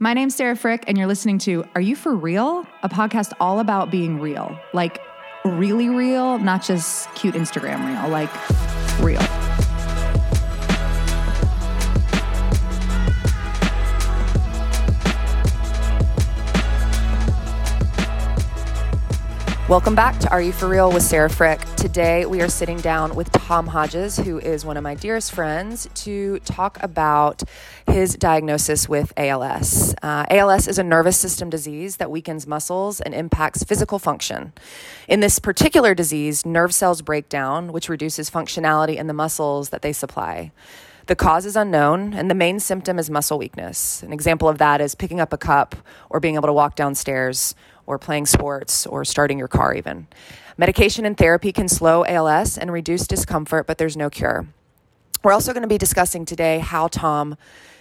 My name's Sarah Frick, and you're listening to Are You For Real? A podcast all about being real. Like, really real, not just cute Instagram real, like, real. Welcome back to Are You For Real with Sarah Frick. Today we are sitting down with Tom Hodges, who is one of my dearest friends, to talk about his diagnosis with ALS. Uh, ALS is a nervous system disease that weakens muscles and impacts physical function. In this particular disease, nerve cells break down, which reduces functionality in the muscles that they supply. The cause is unknown, and the main symptom is muscle weakness. An example of that is picking up a cup or being able to walk downstairs or playing sports or starting your car, even. Medication and therapy can slow ALS and reduce discomfort, but there's no cure. We're also going to be discussing today how Tom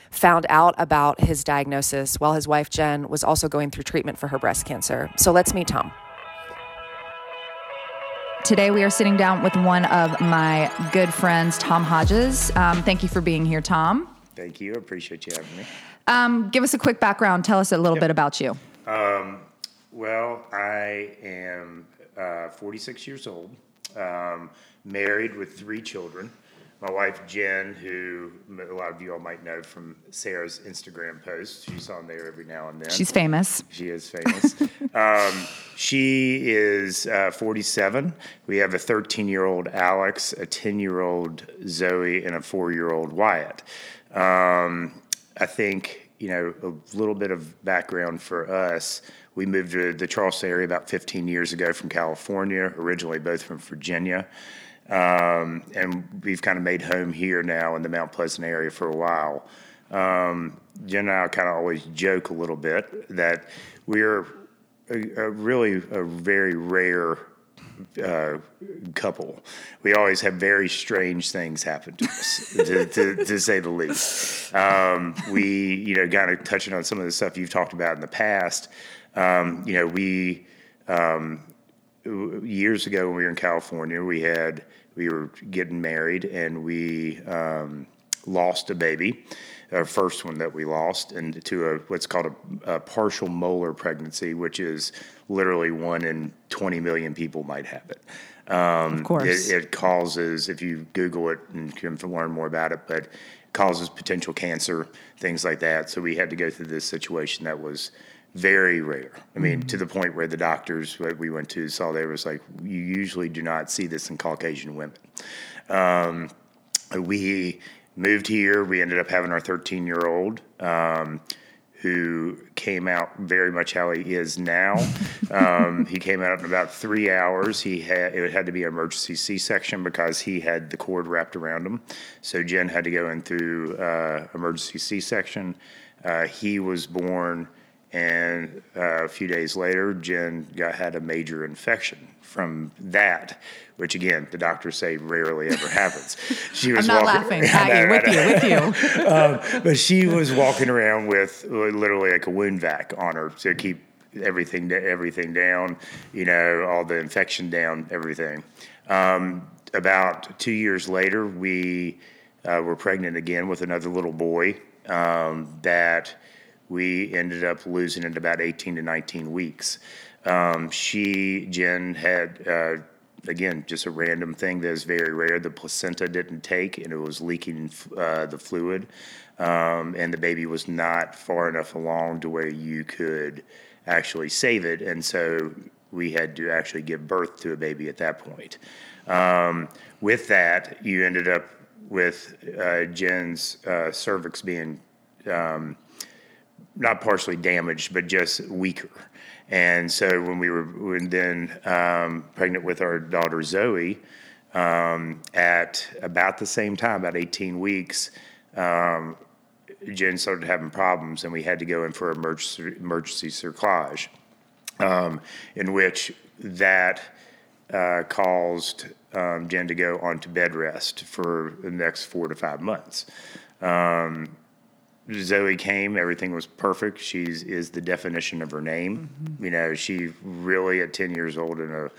found out about his diagnosis while his wife Jen was also going through treatment for her breast cancer. So let's meet Tom. Today we are sitting down with one of my good friends, Tom Hodges. Um, thank you for being here, Tom. Thank you. I appreciate you having me. Um, give us a quick background. Tell us a little Yep. bit about you. Well, I am uh, 46 years old, um, married with three children. My wife Jen, who a lot of you all might know from Sarah's Instagram posts, she's on there every now and then. She's famous. She is famous. um, she is uh, 47. We have a 13 year old Alex, a 10 year old Zoe, and a four year old Wyatt. Um, I think, you know, a little bit of background for us. We moved to the Charleston area about 15 years ago from California, originally both from Virginia. Um, and we've kind of made home here now in the Mount Pleasant area for a while. Um, Jen and I kind of always joke a little bit that we're a, a really a very rare uh, couple. We always have very strange things happen to us, to, to, to say the least. Um, we, you know, kind of touching on some of the stuff you've talked about in the past. Um, you know, we um, years ago when we were in California, we had we were getting married and we um, lost a baby, our first one that we lost, and to a what's called a, a partial molar pregnancy, which is literally one in 20 million people might have it. Um, Of course. It, it causes, if you Google it and can learn more about it, but it causes potential cancer, things like that. So we had to go through this situation that was very rare. I mean, to the point where the doctors that we went to saw there was like, you usually do not see this in Caucasian women. Um, we moved here. We ended up having our 13 year old. Um, who came out very much how he is now. Um, he came out in about three hours. He had it had to be an emergency C-section because he had the cord wrapped around him. So Jen had to go in through uh, emergency C-section. Uh, he was born, and uh, a few days later, Jen got had a major infection from that, which again the doctors say rarely ever happens. She was I'm not walking- laughing I at you, know, with you, with you. um, but she was walking around with literally like a wound vac on her to keep everything everything down, you know, all the infection down, everything. Um, about two years later, we uh, were pregnant again with another little boy um, that we ended up losing in about 18 to 19 weeks. Um, she, Jen, had uh, again, just a random thing that is very rare. The placenta didn't take, and it was leaking uh, the fluid, um, and the baby was not far enough along to where you could actually save it, and so we had to actually give birth to a baby at that point. Um, with that, you ended up with uh, Jen's uh, cervix being um, not partially damaged, but just weaker. And so when we were when then um, pregnant with our daughter Zoe, um, at about the same time, about 18 weeks, um, Jen started having problems, and we had to go in for emergency emergency cerclage, um, in which that uh, caused um, Jen to go onto bed rest for the next four to five months. Um, Zoe came, everything was perfect. She's is the definition of her name. You know, she really at ten years old and a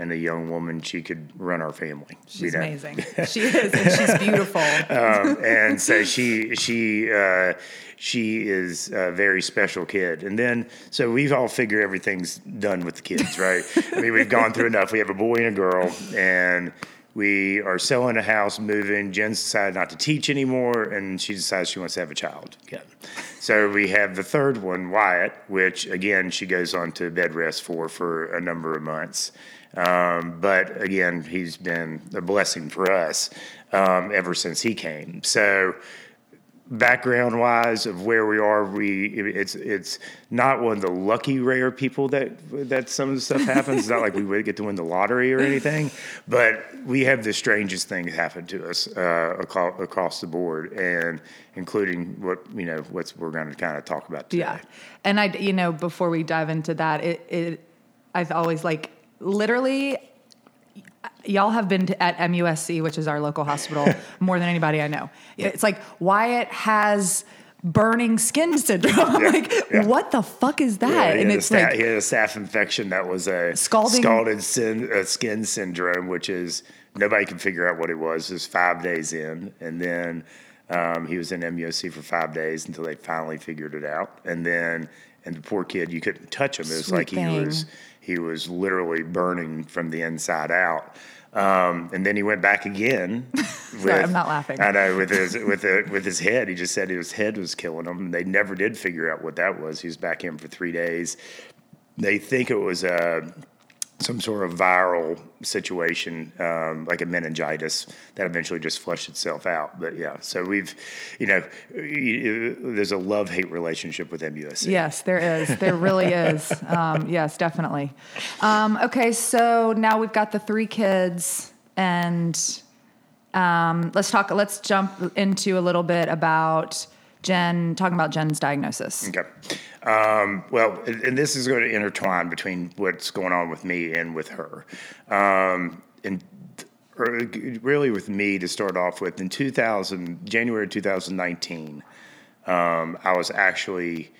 and a young woman, she could run our family. She's you know? amazing. She is, and she's beautiful. um, and so she she uh, she is a very special kid. And then so we've all figured everything's done with the kids, right? I mean, we've gone through enough. We have a boy and a girl, and we are selling a house, moving. Jen decided not to teach anymore, and she decides she wants to have a child again. So we have the third one, Wyatt, which again she goes on to bed rest for for a number of months. Um, but again, he's been a blessing for us um, ever since he came. So background wise of where we are, we it's it's not one of the lucky rare people that that some of the stuff happens. it's not like we would get to win the lottery or anything, but we have the strangest things happen to us uh, across, across the board, and including what you know what's we're going to kind of talk about today. Yeah, and I, you know, before we dive into that, it, it I've always like literally y'all have been to, at MUSC, which is our local hospital, more than anybody I know. Yeah. It's like Wyatt has burning skin syndrome. I'm Yeah, like, yeah. what the fuck is that? And had it's like, he had a staph infection that was a Scalding- scalded sin, uh, skin syndrome, which is nobody can figure out what it was. It was five days in, and then um, he was in MUSC for five days until they finally figured it out. And then, and the poor kid, you couldn't touch him. It was Sweet like thing. he was he was literally burning from the inside out. Um, and then he went back again. with, I'm not laughing. I know with his with the, with his head. He just said his head was killing him. And they never did figure out what that was. He was back in for three days. They think it was a some sort of viral situation, um, like a meningitis, that eventually just flushed itself out. But yeah, so we've, you know, there's a love hate relationship with MUSC. Yes, there is. There really is. Um, yes, definitely. Um, okay, so now we've got the three kids, and um, let's talk. Let's jump into a little bit about Jen. Talking about Jen's diagnosis. Okay. Um, well, and and this is going to intertwine between what's going on with me and with her. Um, and really with me to start off with, in 2000, January 2019, um, I was actually,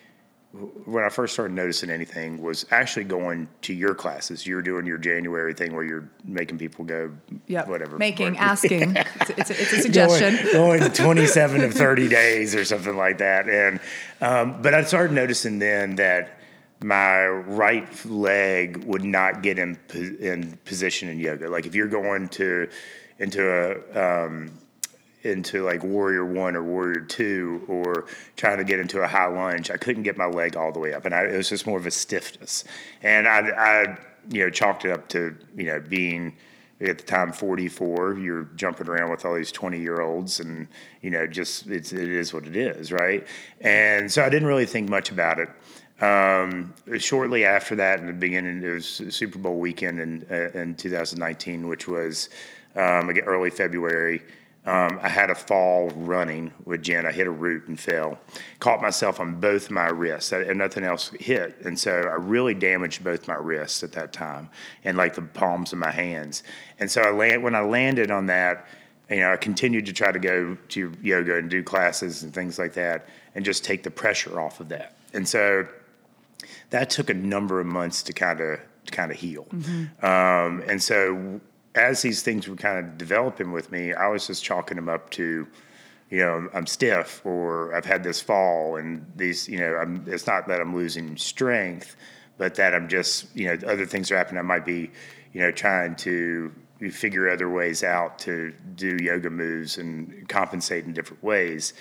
when I first started noticing anything, was actually going to your classes. You were doing your January thing where you're making people go, Yep. whatever. Making, asking. It's, it's, a, it's a suggestion. Going, going 27 of 30 days or something like that. And um, but I started noticing then that my right leg would not get in in position in yoga. Like if you're going to into a um, into like warrior one or warrior two or trying to get into a high lunge, I couldn't get my leg all the way up, and I, it was just more of a stiffness. And I, I, you know, chalked it up to you know being at the time 44. You're jumping around with all these 20 year olds, and you know, just it's it is what it is, right? And so I didn't really think much about it. Um, shortly after that, in the beginning, it was Super Bowl weekend in uh, in 2019, which was um, early February. Um, I had a fall running with Jen. I hit a root and fell. Caught myself on both my wrists, and nothing else hit. And so I really damaged both my wrists at that time, and like the palms of my hands. And so I land when I landed on that, you know, I continued to try to go to yoga and do classes and things like that, and just take the pressure off of that. And so that took a number of months to kind of kind of heal. Um, and so as these things were kind of developing with me, I was just chalking them up to, you know, I'm stiff or I've had this fall and these, you know, I'm, it's not that I'm losing strength, but that I'm just, you know, other things are happening. I might be, you know, trying to figure other ways out to do yoga moves and compensate in different ways.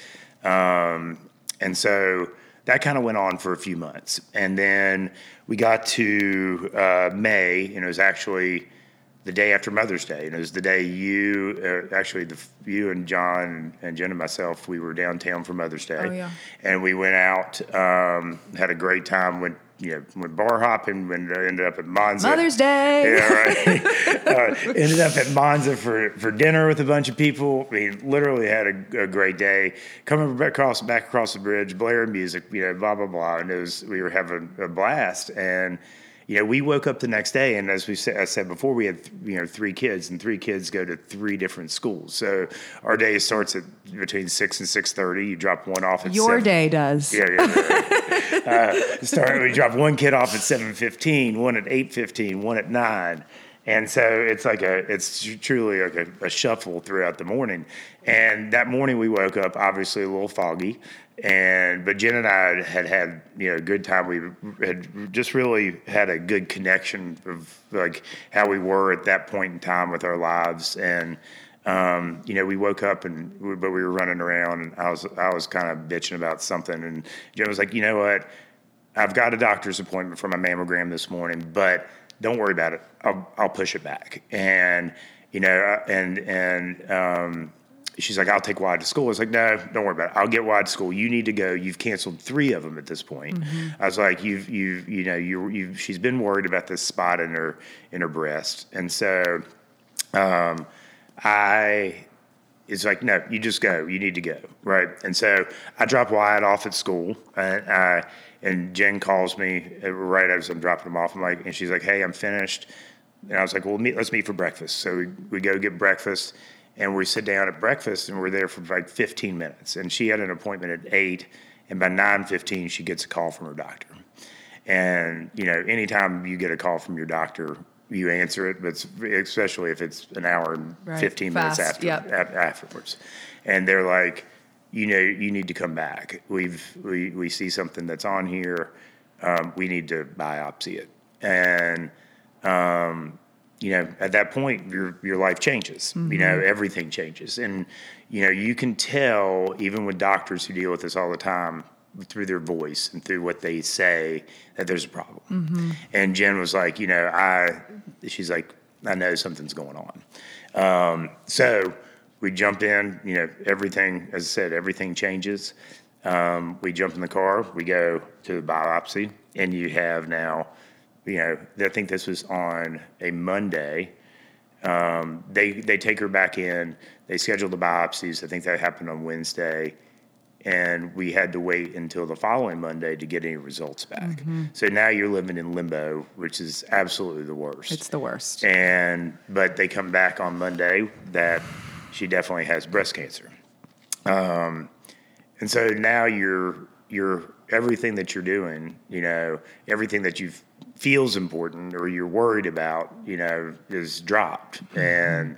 Um, and so that kind of went on for a few months. And then we got to uh, May, and it was actually the day after Mother's Day. And it was the day you, uh, actually, the, you and John and Jen and myself, we were downtown for Mother's Day. Oh, yeah. And we went out, um, had a great time, went, you know, went bar hopping, went, uh, ended up at Monza. Mother's Day. Yeah, right. uh, ended up at Monza for, for dinner with a bunch of people. We literally had a, a great day. Coming back across back across the bridge, blaring music, you know, blah blah blah, and it was we were having a blast. And you know, we woke up the next day, and as we said, I said before, we had you know three kids, and three kids go to three different schools. So our day starts at between six and six thirty. You drop one off at Your 7. day does. Yeah, yeah. yeah. uh, start, we drop one kid off at seven fifteen, one at eight fifteen, one at nine, And so it's like a, it's truly like a, a shuffle throughout the morning. And that morning we woke up, obviously a little foggy, and but Jen and I had had you know a good time. We had just really had a good connection of like how we were at that point in time with our lives, and um, you know we woke up and but we were running around, and I was I was kind of bitching about something, and Jen was like, you know what, I've got a doctor's appointment for my mammogram this morning, but don't worry about it. I'll I'll push it back, and you know, and and um, she's like, I'll take Wyatt to school. I was like, no, don't worry about it. I'll get Wyatt to school. You need to go. You've canceled three of them at this point. Mm-hmm. I was like, you've, you've, you know, you, you, she's been worried about this spot in her, in her breast. And so, um, I, it's like, no, you just go. You need to go. Right. And so I drop Wyatt off at school and I, and Jen calls me right as I'm dropping him off. I'm like, and she's like, hey, I'm finished. And I was like, well, meet, let's meet for breakfast. So we, we go get breakfast and we sit down at breakfast and we're there for like 15 minutes and she had an appointment at 8 and by 9.15 she gets a call from her doctor and you know anytime you get a call from your doctor you answer it but especially if it's an hour and right. 15 Fast. minutes after yep. afterwards and they're like you know you need to come back we've we, we see something that's on here um, we need to biopsy it and um, you know, at that point, your your life changes. Mm-hmm. You know, mm-hmm. everything changes, and you know, you can tell even with doctors who deal with this all the time through their voice and through what they say that there's a problem. Mm-hmm. And Jen was like, you know, I, she's like, I know something's going on. Um, so we jumped in. You know, everything, as I said, everything changes. Um, we jump in the car. We go to the biopsy, and you have now you know, I think this was on a Monday. Um, they they take her back in. They schedule the biopsies. I think that happened on Wednesday, and we had to wait until the following Monday to get any results back. Mm-hmm. So now you're living in limbo, which is absolutely the worst. It's the worst. And but they come back on Monday that she definitely has breast cancer. Um, and so now you're you're everything that you're doing, you know, everything that you've feels important or you're worried about, you know, is dropped. Mm-hmm. And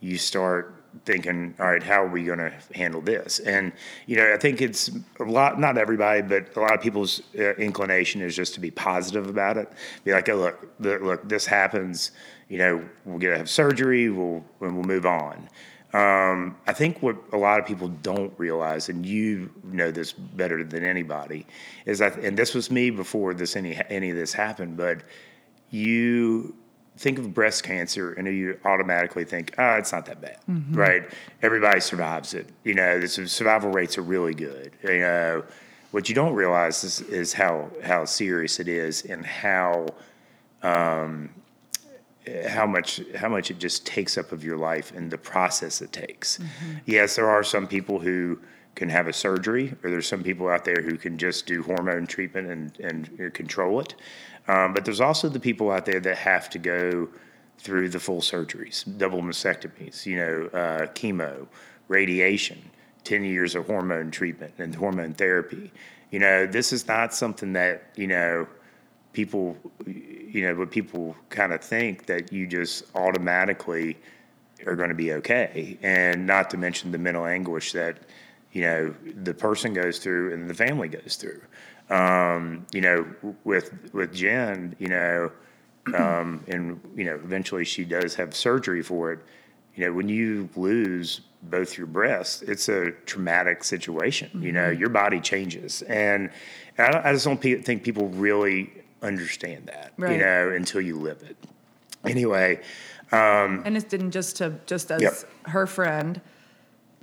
you start thinking, all right, how are we going to handle this? And, you know, I think it's a lot, not everybody, but a lot of people's uh, inclination is just to be positive about it. Be like, oh, look, the, look, this happens, you know, we're going to have surgery, we'll, and we'll move on. Um, I think what a lot of people don't realize, and you know this better than anybody, is that, and this was me before this any any of this happened, but you think of breast cancer and you automatically think, oh, it's not that bad, mm-hmm. right? Everybody survives it. You know, the survival rates are really good. You know, what you don't realize is, is how how serious it is and how um, how much how much it just takes up of your life and the process it takes. Mm-hmm. Yes, there are some people who can have a surgery, or there's some people out there who can just do hormone treatment and and control it. Um, but there's also the people out there that have to go through the full surgeries, double mastectomies, you know, uh, chemo, radiation, ten years of hormone treatment and hormone therapy. You know, this is not something that you know people, you know, what people kind of think that you just automatically are going to be okay, and not to mention the mental anguish that you know the person goes through and the family goes through. Um, you know, with with Jen, you know, um, and you know, eventually she does have surgery for it. You know, when you lose both your breasts, it's a traumatic situation. Mm-hmm. You know, mm-hmm. your body changes, and I, I just don't think people really understand that, right. you know, until you live it. Anyway, um, and it didn't just to just as yep. her friend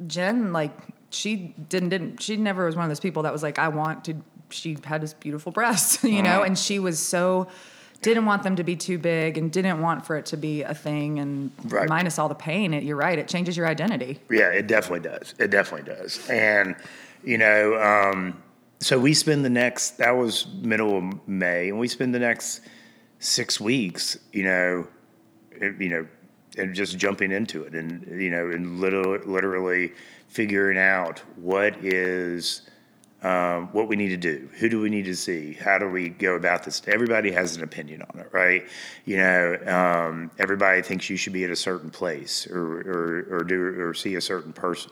Jen, like she didn't didn't she never was one of those people that was like, I want to. She had this beautiful breast, you know, and she was so didn't want them to be too big and didn't want for it to be a thing and right. minus all the pain it, you're right it changes your identity yeah it definitely does it definitely does and you know um, so we spend the next that was middle of May, and we spend the next six weeks, you know, you know, and just jumping into it, and you know, and literally, literally figuring out what is um, what we need to do. Who do we need to see? How do we go about this? Everybody has an opinion on it, right? You know, um, everybody thinks you should be at a certain place or, or, or do or see a certain person.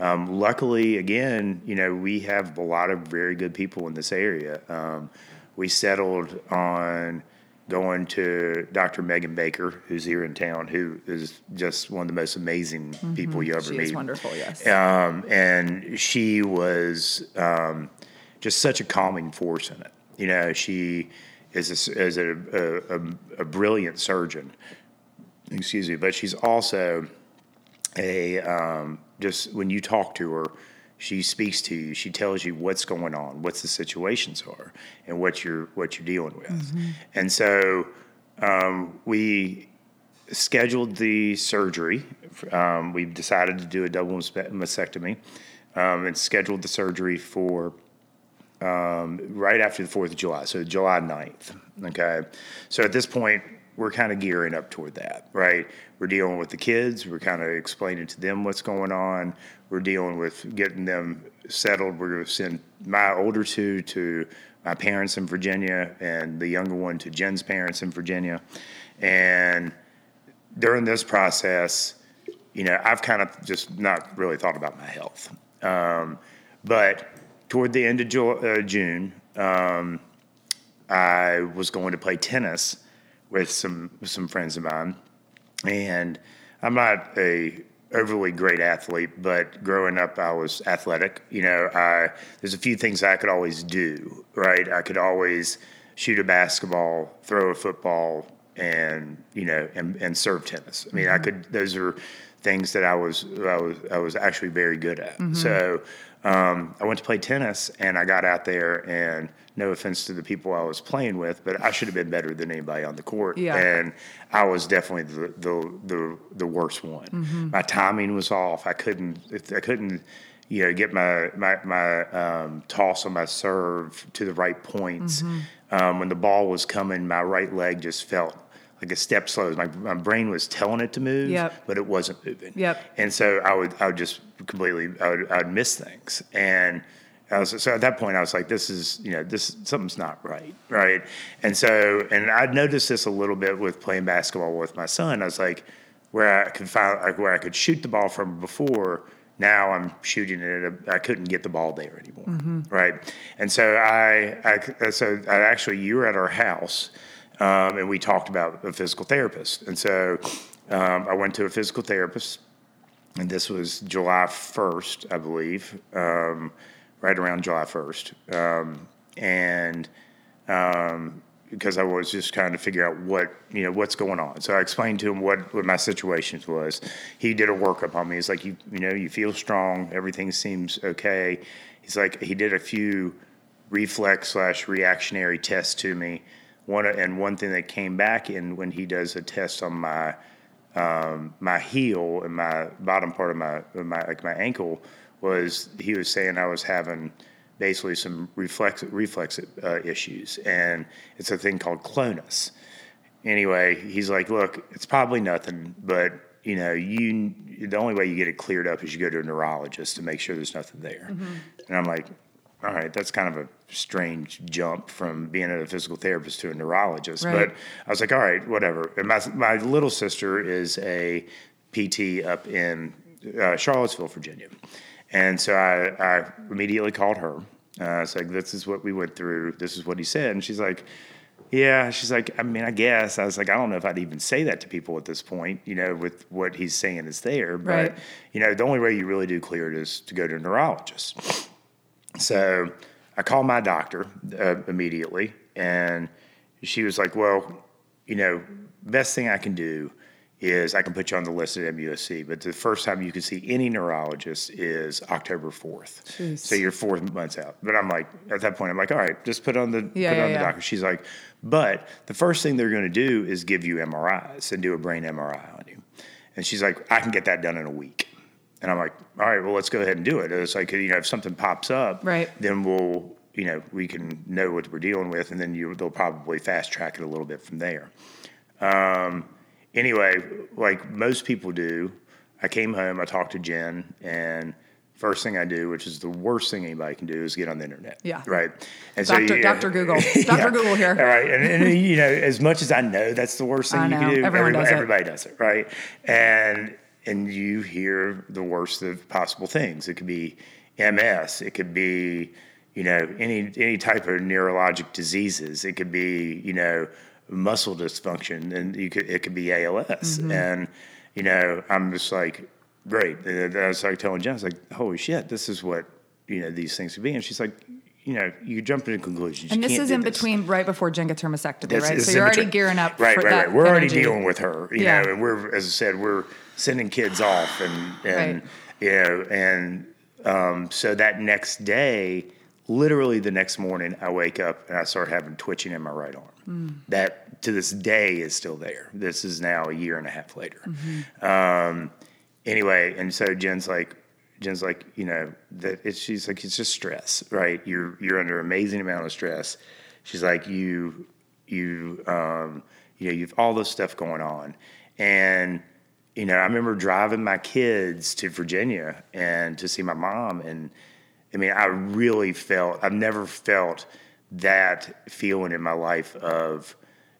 Um, luckily, again, you know, we have a lot of very good people in this area. Um, we settled on going to Dr. Megan Baker, who's here in town, who is just one of the most amazing people you ever Mm-hmm. She meet. is wonderful, yes. Um, and she was um, just such a calming force in it. You know, she is a, is a, a, a, a brilliant surgeon. Excuse me, but she's also a um, just when you talk to her, she speaks to you. She tells you what's going on, what's the situations are, and what you're what you're dealing with. And so um, we scheduled the surgery. Um, we decided to do a double mastectomy um, and scheduled the surgery for um, right after the 4th of July, so July 9th. Okay. So at this point, we're kind of gearing up toward that, right? We're dealing with the kids. We're kind of explaining to them what's going on. We're dealing with getting them settled. We're going to send my older two to my parents in Virginia and the younger one to Jen's parents in Virginia. And during this process, you know, I've kind of just not really thought about my health. Um, but toward the end of uh, June, um, I was going to play tennis with some some friends of mine, and I'm not a overly great athlete, but growing up, I was athletic. You know, I there's a few things I could always do. Right, I could always shoot a basketball, throw a football, and you know, and, and serve tennis. I mean, I could. Those are things that I was I was I was actually very good at. So um, I went to play tennis, and I got out there and. No offense to the people I was playing with, but I should have been better than anybody on the court. Yeah. And I was definitely the the the, the worst one. My timing was off. I couldn't I couldn't you know get my my my um, toss on my serve to the right points. Um, when the ball was coming, my right leg just felt like a step slow. My my brain was telling it to move, Yep. but it wasn't moving. Yep. And so I would I would just completely I would I'd miss things and. I was, so at that point, I was like, "This is, you know, this something's not right, right?" And so, and I'd noticed this a little bit with playing basketball with my son. I was like, where I could find, like, where I could shoot the ball from before. Now I'm shooting it. A, I couldn't get the ball there anymore, right? And so I, I, so I actually, you were at our house, um, and we talked about a physical therapist. And so um, I went to a physical therapist and this was July 1st, I believe, um, right around July 1st. Um, and um, because I was just trying to figure out what, you know, what's going on. So I explained to him what, what my situation was. He did a workup on me. He's like, you, you know, you feel strong. Everything seems okay. He's like, he did a few reflex slash reactionary tests to me. One, and one thing that came back in when he does a test on my, um, my heel and my bottom part of my, my like my ankle was he was saying I was having basically some reflex reflex uh, issues, and it's a thing called clonus. Anyway, he's like, look, it's probably nothing, but you know, you the only way you get it cleared up is you go to a neurologist to make sure there's nothing there. And I'm like, all right, that's kind of a strange jump from being a physical therapist to a neurologist. Right. But I was like, all right, whatever. And my my little sister is a PT up in uh, Charlottesville, Virginia, and so I, I immediately called her. Uh, I was like, this is what we went through. This is what he said, and she's like. Yeah, she's like, I mean, I guess. I was like, I don't know if I'd even say that to people at this point, you know, with what he's saying is there. But, Right. you know, the only way you really do clear it is to go to a neurologist. So I called my doctor uh, immediately, and she was like, "Well, you know, best thing I can do is I can put you on the list at MUSC, but the first time you can see any neurologist is October fourth. Jeez. So you're four months out." But I'm like, at that point, I'm like, "All right, just put on the Yeah, put yeah, on the doctor." She's like, "But the first thing they're going to do is give you MRIs and do a brain MRI on you." And she's like, "I can get that done in a week." And I'm like, all right, well, let's go ahead and do it. It's like, you know, if something pops up, Right. then we'll, you know, we can know what we're dealing with, and then you, they'll probably fast track it a little bit from there. Um, anyway, like most people do, I came home, I talked to Jen, and first thing I do, which is the worst thing anybody can do, is get on the internet. Yeah. Right. And Doctor- you- Dr. Google. Dr. Google here. All right. And, and you know, as much as I know that's the worst thing I you can do, Everyone everybody, does it. everybody does it. Right. And and you hear the worst of possible things. It could be MS. It could be, you know, any any type of neurologic diseases. It could be, you know, muscle dysfunction, and you could it could be ALS. Mm-hmm. And you know, I'm just like, great. And I was like telling Jen, I was like, holy shit, this is what you know these things could be. And she's like, you know, you jump into conclusions. And You this is in this. between right before Jen gets her mastectomy, This right? is So you're already between. gearing up Right, for right, that right. We're already dealing with her, you Yeah. know, and we're, as I said, we're sending kids off, and and Right. you know, and um, so that next day, literally the next morning, I wake up and I start having twitching in my right arm. Hmm. That to this day is still there. This is now a year and a half later. Mm-hmm. Um, anyway, and so Jen's like, Jen's like, you know, that it's she's like, it's just stress, right? You're you're under amazing amount of stress. She's like, you you um, you know, you've all this stuff going on, and you know, I remember driving my kids to Virginia and to see my mom, and I mean, I really felt I've never felt that feeling in my life of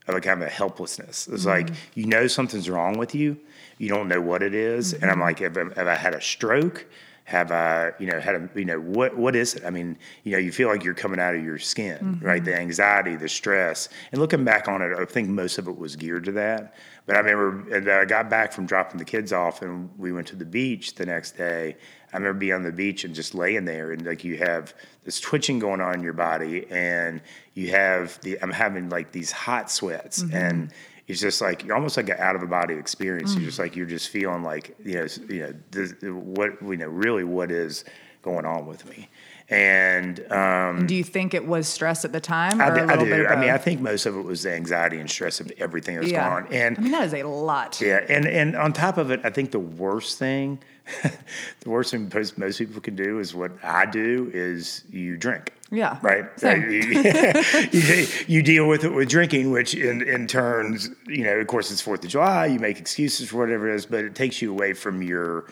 of a kind of a helplessness. It's like mm-hmm. you know something's wrong with you, you don't know what it is. and I'm mm-hmm. like, have, I- have I had a stroke? Have I, you know, had a, you know, what what is it? I mean, you know, you feel like you're coming out of your skin, right? The mm-hmm. anxiety, the stress, and looking back on it, I think most of it was geared to that. But I remember and I got back from dropping the kids off, and we went to the beach the next day. I remember being on the beach and just laying there, and like you have this twitching going on in your body, and you have the I'm having like these hot sweats, and it's just like you're almost like an out of a body experience. You're just like you're just feeling like you know you know this, what you know really what is going on with me, and um, Do you think it was stress at the time? Or I, I do. Bit of I mean, I think most of it was the anxiety and stress of everything that was yeah. going on, and I mean, that is a lot. yeah, and and on top of it, I think the worst thing, the worst thing most, most people can do is what I do is you drink. Yeah, Right. you, you deal with it with drinking, which in in turns, you know, of course, it's Fourth of July. You make excuses for whatever it is, but it takes you away from your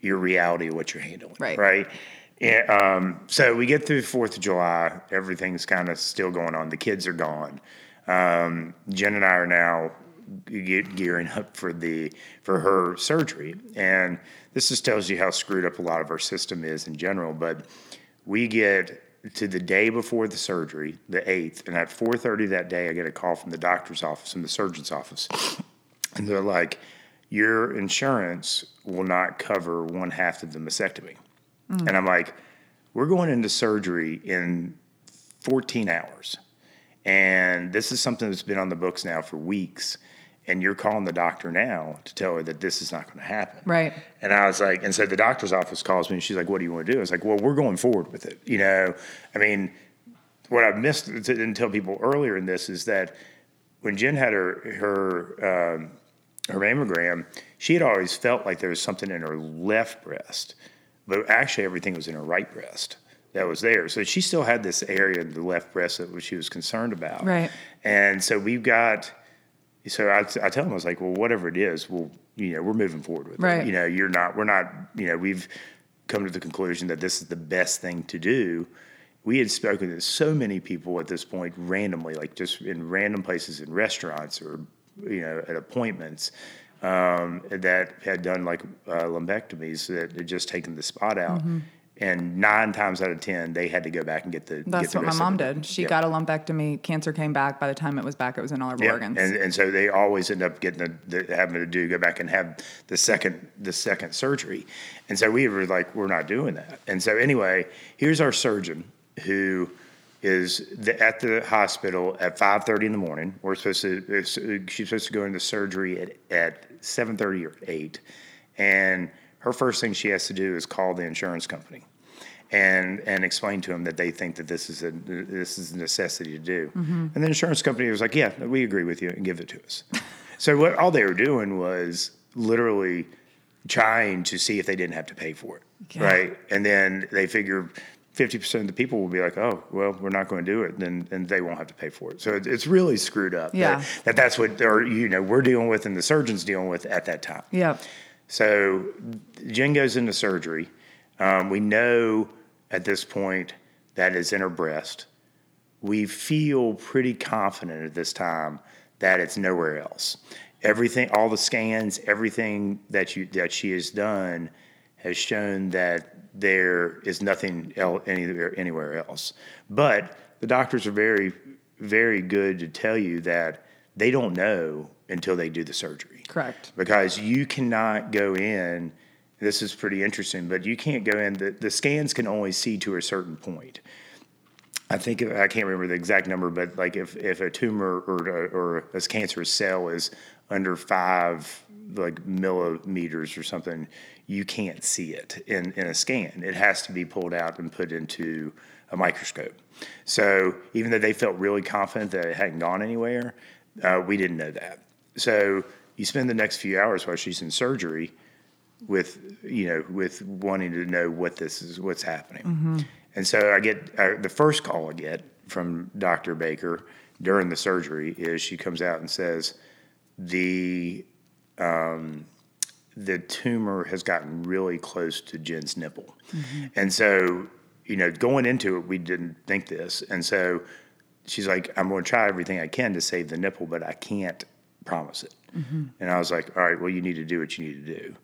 your reality of what you're handling. Right. Right. And, um, so we get through Fourth of July. Everything's kind of still going on. The kids are gone. Um, Jen and I are now gearing up for the for her surgery, and this just tells you how screwed up a lot of our system is in general. But we get to the day before the surgery, the eighth, and at four thirty that day, I get a call from the doctor's office, and the surgeon's office, and they're like, "Your insurance will not cover one half of the mastectomy," mm. and I'm like, "We're going into surgery in 14 hours." And this is something that's been on the books now for weeks. And you're calling the doctor now to tell her that this is not going to happen. Right. And I was like, and so the doctor's office calls me and she's like, what do you want to do? I was like, well, we're going forward with it. You know, I mean, what I've missed didn't tell people earlier in this is that when Jen had her, her, um, her mammogram, she had always felt like there was something in her left breast, but actually everything was in her right breast that was there. So she still had this area in the left breast that she was concerned about. Right. And so we've got, so I, I tell them, I was like, well, whatever it is, we'll, you know, we're moving forward with Right. it. You know, you're not, we're not, you know, we've come to the conclusion that this is the best thing to do. We had spoken to so many people at this point randomly, like just in random places in restaurants or, you know, at appointments um, that had done like uh, lumpectomies that had just taken the spot out. And nine times out of 10, they had to go back and get the. That's get the what my mom did. She got a lumpectomy. Cancer came back. By the time it was back, it was in all her organs. and, and so they always end up getting the, the, having to do go back and have the second the second surgery, and so we were like, we're not doing that. And so anyway, here's our surgeon who is the, at the hospital at five thirty in the morning. We're supposed to uh, uh, she's supposed to go into surgery at at seven thirty or eight, and her first thing she has to do is call the insurance company and and explain to them that they think that this is a this is a necessity to do. Mm-hmm. And the insurance company was like, "Yeah, we agree with you, and give it to us." so what all they were doing was literally trying to see if they didn't have to pay for it, Yeah. right? And then they figure. Fifty percent of the people will be like, "Oh, well, we're not going to do it," then and they won't have to pay for it. So it, it's really screwed up. Yeah. that, that's what, or you know, we're dealing with, and the surgeon's dealing with at that time. Yep. So Jen goes into surgery. Um, we know at this point that it's in her breast. We feel pretty confident at this time that it's nowhere else. Everything, all the scans, everything that you that she has done has shown that there is nothing anywhere anywhere else. But the doctors are very very good to tell you that they don't know until they do the surgery. Correct. Because you cannot go in. This is pretty interesting, but you can't go in. The, the scans can only see to a certain point. I think I can't remember the exact number, but like if, if a tumor or or a cancerous cell is under five like millimeters or something, you can't see it in, in a scan. It has to be pulled out and put into a microscope. So even though they felt really confident that it hadn't gone anywhere, uh, we didn't know that. So you spend the next few hours while she's in surgery with you know with wanting to know what this is what's happening. Mm-hmm. And so I get uh, the first call I get from Dr. Baker during the surgery is she comes out and says the um, the tumor has gotten really close to Jen's nipple, mm-hmm. and so you know going into it we didn't think this, and so she's like I'm going to try everything I can to save the nipple, but I can't promise it. Mm-hmm. And I was like, all right, well you need to do what you need to do.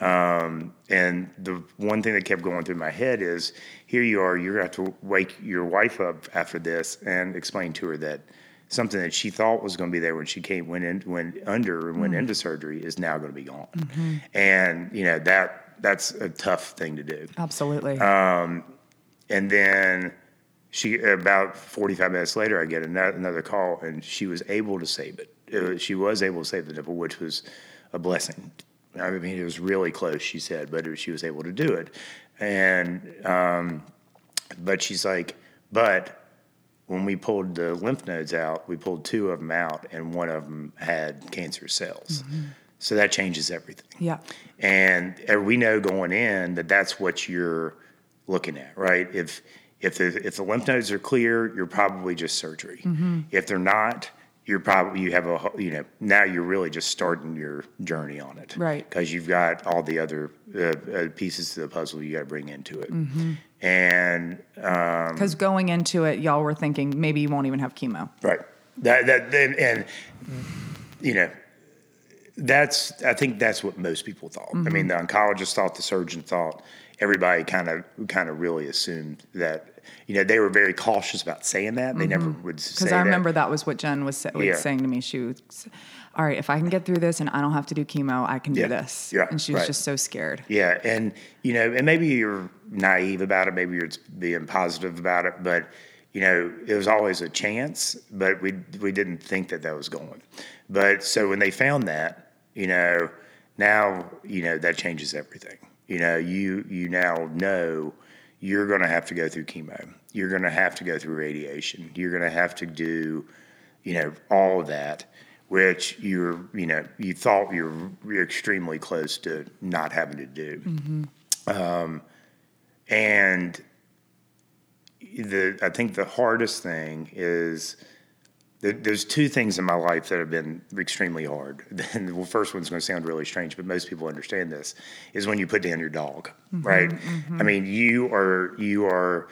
Um, and the one thing that kept going through my head is here you are, you're going to have to wake your wife up after this and explain to her that something that she thought was going to be there when she came went in went under and went mm into surgery is now going to be gone. Mm-hmm. And you know that that's a tough thing to do. Absolutely. Um, and then she about 45 minutes later, I get another call, and she was able to save it. Was, she was able to save the nipple, which was a blessing I mean, it was really close, she said, but she was able to do it. And, um, but she's like, but when we pulled the lymph nodes out, we pulled two of them out, and one of them had cancer cells. Mm-hmm. So that changes everything. Yeah. And we know going in that that's what you're looking at, right? If if the if the lymph nodes are clear, you're probably just surgery. Mm-hmm. If they're not, you're probably you have a you know now you're really just starting your journey on it right because you've got all the other uh, uh, pieces to the puzzle you got to bring into it mm-hmm. and because um, going into it y'all were thinking maybe you won't even have chemo right that that and, and you know that's i think that's what most people thought mm-hmm. i mean mm-hmm. the oncologist thought the surgeon thought everybody kind of kind of really assumed that you know, they were very cautious about saying that. They mm-hmm. never would say Because I remember that. that. was what Jen was, was yeah. saying to me. She was, all right, if I can get through this and I don't have to do chemo, I can yeah. do this. Yeah, and she was right. just so scared. Yeah, and you know, and maybe you're naive about it. Maybe you're being positive about it, but you know, it was always a chance. But we we didn't think that that was going. But so when they found that, you know, now you know that changes everything. You know, you you now know you're going to have to go through chemo. You're going to have to go through radiation. You're going to have to do, you know, all of that, which you're, you know, you thought you're, you're extremely close to not having to do. Mm-hmm. Um, and the, I think the hardest thing is there's two things in my life that have been extremely hard. the first one's going to sound really strange, but most people understand this is when you put down your dog, mm-hmm, right? Mm-hmm. I mean, you are you are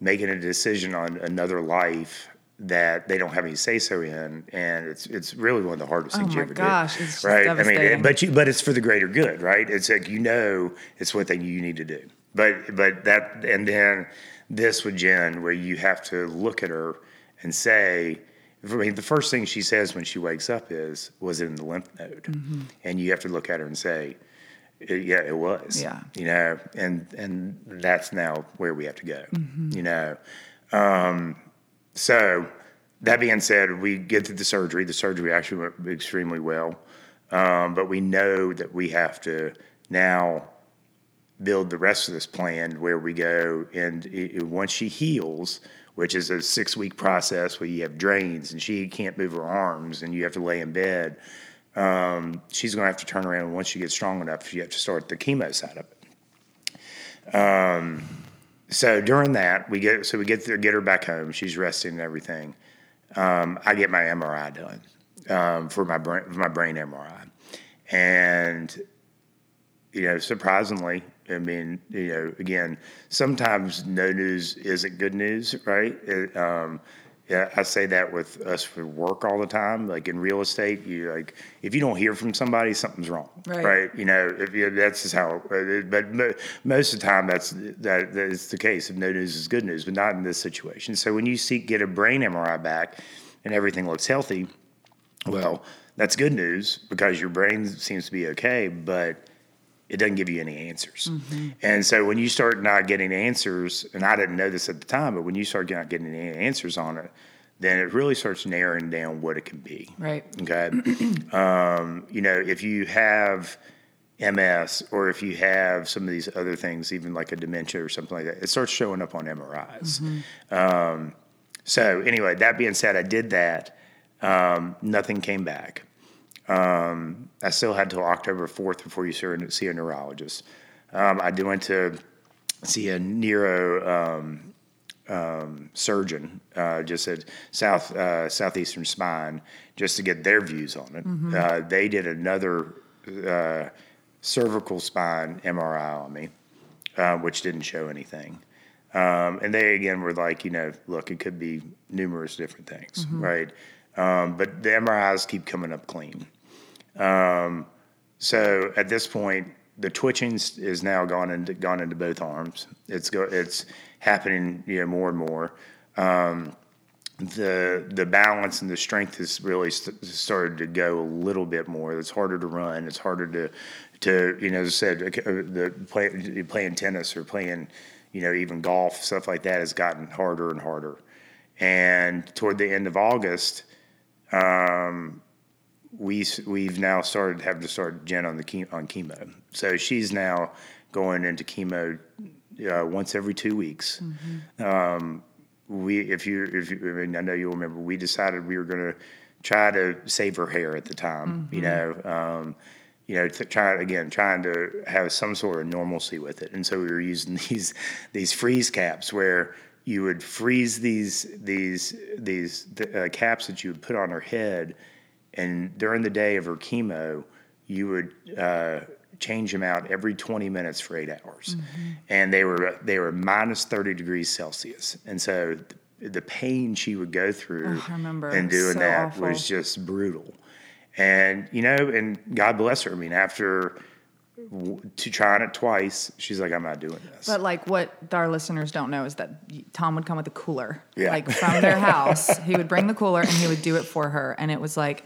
making a decision on another life that they don't have any say so in, and it's it's really one of the hardest things oh you ever gosh, do, right? I mean, but you but it's for the greater good, right? It's like you know it's one thing you need to do, but but that and then this with Jen, where you have to look at her and say I mean, the first thing she says when she wakes up is, "Was it in the lymph node?" Mm-hmm. And you have to look at her and say, "Yeah, it was." Yeah. You know, and and that's now where we have to go. Mm-hmm. You know, um, so that being said, we get to the surgery. The surgery actually went extremely well, um, but we know that we have to now build the rest of this plan where we go and it, once she heals which is a six week process where you have drains and she can't move her arms and you have to lay in bed. Um, she's going to have to turn around once she gets strong enough. You have to start the chemo side of it. Um, so during that, we get so we get there, get her back home. She's resting and everything. Um, I get my MRI done um, for my brain, for my brain MRI, and you know, surprisingly, I mean, you know, again, sometimes no news isn't good news, right? It, um, yeah, I say that with us for work all the time. Like in real estate, you like if you don't hear from somebody, something's wrong, Right. You know, if you, that's just how. uh, But mo- most of the time, that's that, that is the case. If no news is good news, but not in this situation. So when you see get a brain MRI back, and everything looks healthy, well, that's good news because your brain seems to be okay, but it doesn't give you any answers. And so when you start not getting answers, and I didn't know this at the time, but when you start not getting any answers on it, then it really starts narrowing down what it can be. Right. Okay. um, you know, if you have MS or if you have some of these other things, even like a dementia or something like that, it starts showing up on MRIs. Um, so anyway, that being said, I did that. Um, nothing came back. Um, I still had till October 4th before you see a, neurologist. Um, I did- went to see a neuro um, um, surgeon uh, just at South uh, Southeastern Spine just to get their views on it. Uh, they did another uh, cervical spine MRI on me, uh, which didn't show anything. Um, and they again were like, you know, look, it could be numerous different things, right? Um, but the MRIs keep coming up clean. Um, so at this point, the twitching is now gone into gone into both arms. It's go, it's happening, you know, more and more. Um, the the balance and the strength has really st- started to go a little bit more. It's harder to run. It's harder to to you know, as I said, uh, the play, playing tennis or playing, you know, even golf stuff like that has gotten harder and harder. And toward the end of August, um, we we've now started having to start Jen on the chemo, on chemo. So she's now going into chemo uh, once every two weeks. Um, we, if you, if you, I mean, I know you'll remember, we decided we were going to try to save her hair at the time. You know, um, you know, to try again, trying to have some sort of normalcy with it. And so we were using these these freeze caps where you would freeze these these these uh, caps that you would put on her head, and during the day of her chemo, you would uh, change them out every 20 minutes for eight hours, and they were they were minus 30 degrees Celsius, and so the, pain she would go through Oh, and doing So that awful. was just brutal. And you know, and God bless her. I mean, after to trying it twice, she's like, "I'm not doing this." But like what our listeners don't know is that Tom would come with a cooler, Yeah. like from their house. he would bring the cooler and he would do it for her, and it was like,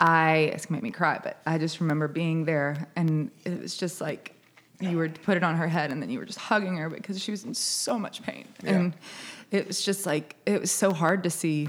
I it's gonna make me cry, but I just remember being there, and it was just like you were put it on her head, and then you were just hugging her because she was in so much pain, and it was just like it was so hard to see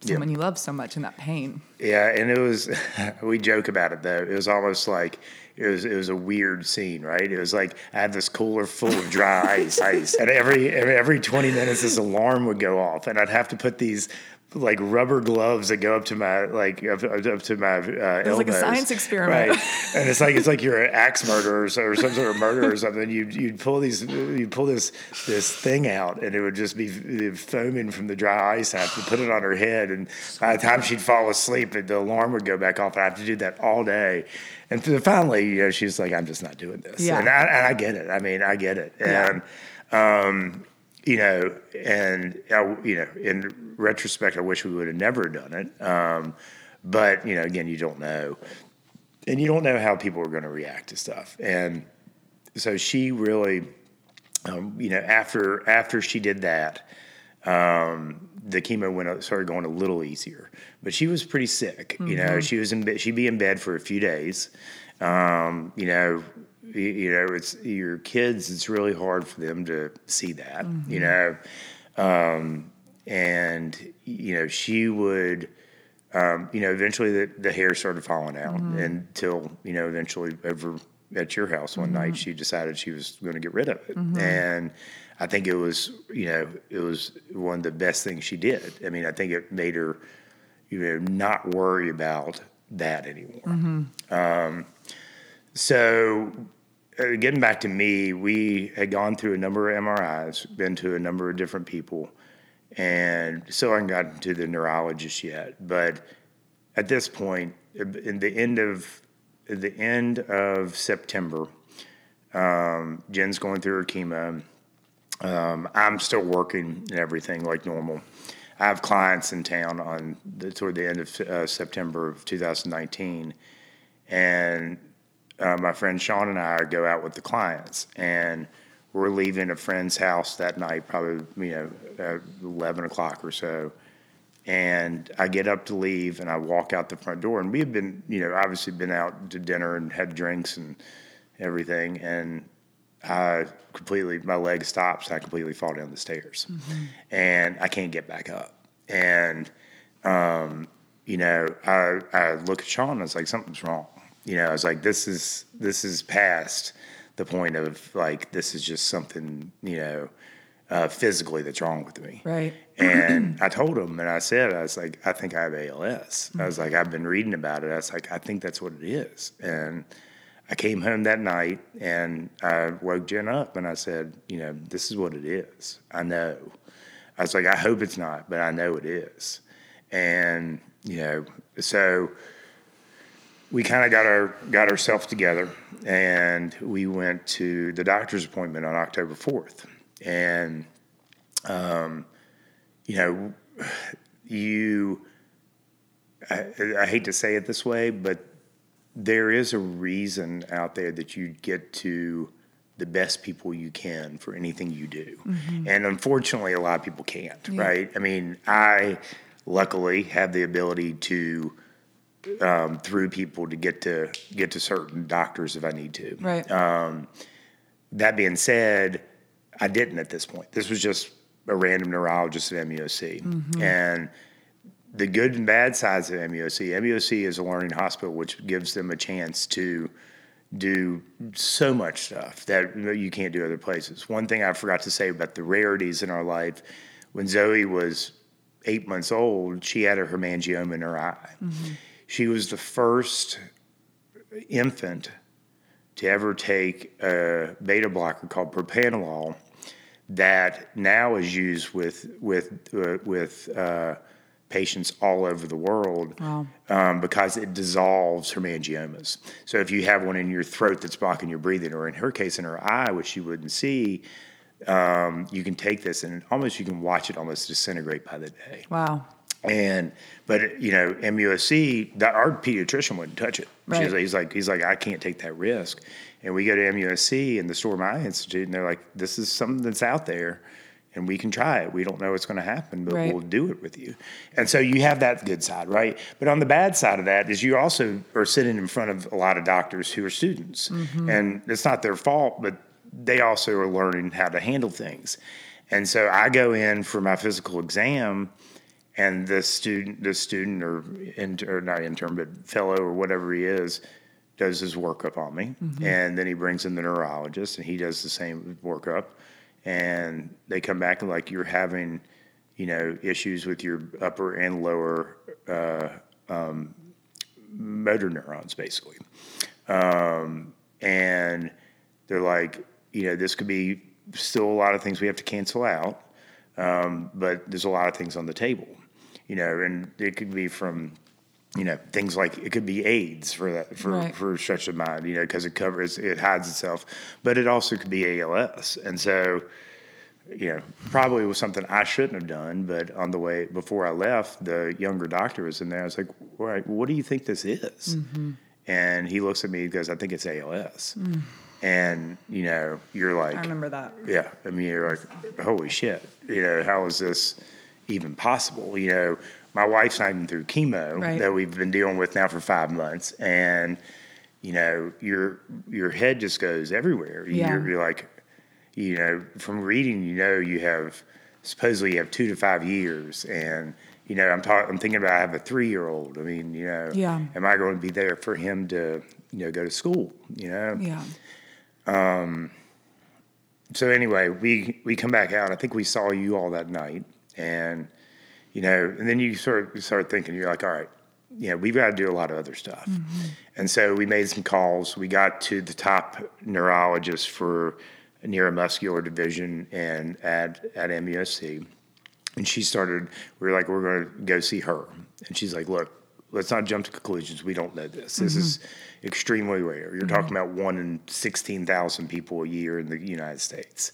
someone you love so much in that pain. Yeah, and it was we joke about it though. It was almost like it was it was a weird scene, right? It was like I had this cooler full of dry ice, ice, and every every, every twenty minutes this alarm would go off, and I'd have to put these like rubber gloves that go up to my like up, up to my uh, It was like a science experiment. right? And it's like it's like you're an axe murderer or, some sort of murderer or something. You you'd pull these you pull this this thing out, and it would just be foaming from the dry ice. I have to put it on her head, and by the time she'd fall asleep, the alarm would go back off. And I have to do that all day. And finally, you know, she's like, "I'm just not doing this." Yeah. And, I, and I get it. I mean, I get it. Yeah. And um, you know, and you know, in retrospect, I wish we would have never done it. Um, but you know, again, you don't know, and you don't know how people are going to react to stuff. And so she really, um, you know, after after she did that, um, the chemo went started going a little easier. But she was pretty sick. You know, she was in bed, she'd be in bed for a few days. Um, you know, you, you know, it's your kids. It's really hard for them to see that. You know, um, and you know she would. Um, you know, eventually the, the hair started falling out until, you know, eventually over at your house one night, she decided she was going to get rid of it. And I think it was, you know, it was one of the best things she did. I mean, I think it made her, you know, not worry about that anymore. Um, so uh, getting back to me, we had gone through a number of MRIs, been to a number of different people, and still I haven't gotten to the neurologist yet. But at this point, in the end of the end of September, Um, Jen's going through her chemo. Um, I'm still working and everything like normal. I have clients in town on the, toward the end of uh, September of 2019, and uh, my friend Sean and I go out with the clients, and we're leaving a friend's house that night, probably you know uh, 11 o'clock or so. And I get up to leave, and I walk out the front door, and we had been, you know, obviously been out to dinner and had drinks and everything, and I completely my leg stops. I completely fall down the stairs, and I can't get back up. And um, you know, I I look at Sean. and I was like, something's wrong. You know, I was like, this is this is past the point of like this is just something you know uh, physically that's wrong with me. Right. And I told him, and I said, I was like, I think I have ALS. I was like, I've been reading about it. I was like, I think that's what it is. And I came home that night and I woke Jen up and I said, you know, this is what it is. I know. I was like, I hope it's not, but I know it is. And, you know, so we kind of got our got ourselves together and we went to the doctor's appointment on October 4th. And um, you know, you I, I hate to say it this way, but there is a reason out there that you get to the best people you can for anything you do. And unfortunately, a lot of people can't, right? I mean, I luckily have the ability to um, through people to get to get to certain doctors if I need to. Right. Um, that being said, I didn't at this point. This was just a random neurologist at MUSC. Mm-hmm. And the good and bad sides of MUSC, MUSC is a learning hospital, which gives them a chance to do so much stuff that you can't do other places. One thing I forgot to say about the rarities in our life when Zoe was eight months old, she had a hemangioma in her eye. Mm-hmm. She was the first infant to ever take a beta blocker called propranolol that now is used with with uh, with uh, patients all over the world um, because it dissolves hemangiomas. So if you have one in your throat that's blocking your breathing, or in her case in her eye, which you wouldn't see, um, you can take this and almost you can watch it almost disintegrate by the day. Wow. And but you know, MUSC, that our pediatrician wouldn't touch it. Right. He's like, he's like, I can't take that risk. And we go to MUSC and the Storm Eye Institute, and they're like, this is something that's out there, and we can try it. We don't know what's going to happen, but Right. we'll do it with you. And so you have that good side, right? But on the bad side of that is you also are sitting in front of a lot of doctors who are students, mm-hmm. and it's not their fault, but they also are learning how to handle things. And so I go in for my physical exam, and the student, the student or, not intern, but fellow or whatever he is, does his workup on me, and then he brings in the neurologist, and he does the same workup, and they come back and like you're having, you know, issues with your upper and lower uh, um, motor neurons, basically, um, and they're like, you know, this could be still a lot of things we have to cancel out, um, but there's a lot of things on the table, you know, and it could be from, you know, things like it could be AIDS for that for Right. for a stretch of mind, you know, because it covers it hides itself, but it also could be ALS, and so. You know, probably was something I shouldn't have done, but on the way before I left, the younger doctor was in there. I was like, "All right, what do you think this is?" Mm-hmm. And he looks at me and goes, I think it's ALS. Mm. And, you know, you're like, I remember that. yeah. I mean, you're like, holy shit. You know, how is this even possible? You know, my wife's not even through chemo Right. that we've been dealing with now for five months. And, you know, your your head just goes everywhere. Yeah. You're, you're like, you know, from reading, you know, you have supposedly you have two to five years. And, you know, I'm talking, I'm thinking about I have a three year old. I mean, you know, Yeah. am I going to be there for him to, you know, go to school? You know? Yeah. Um. so anyway, we we come back out. I think we saw you all that night, and you know, and then you sort of start thinking, you're like, all right, you know, we've got to do a lot of other stuff. Mm-hmm. And so we made some calls. We got to the top neurologist for neuromuscular division and at at MUSC, and she started. We were like, we're going to go see her, and she's like, look. let's not jump to conclusions. We don't know this. This is mm-hmm. extremely rare. You're mm-hmm. talking about one in sixteen thousand people a year in the United States.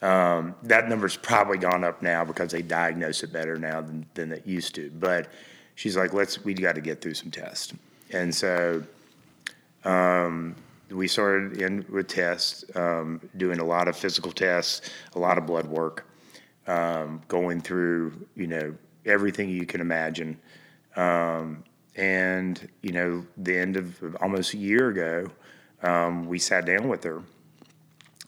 Um, that number's probably gone up now because they diagnose it better now than, than it used to. But she's like, let's we got to get through some tests, and so um, we started in with tests, um, doing a lot of physical tests, a lot of blood work, um, going through you know everything you can imagine, um, and you know the end of almost a year ago, um, we sat down with her,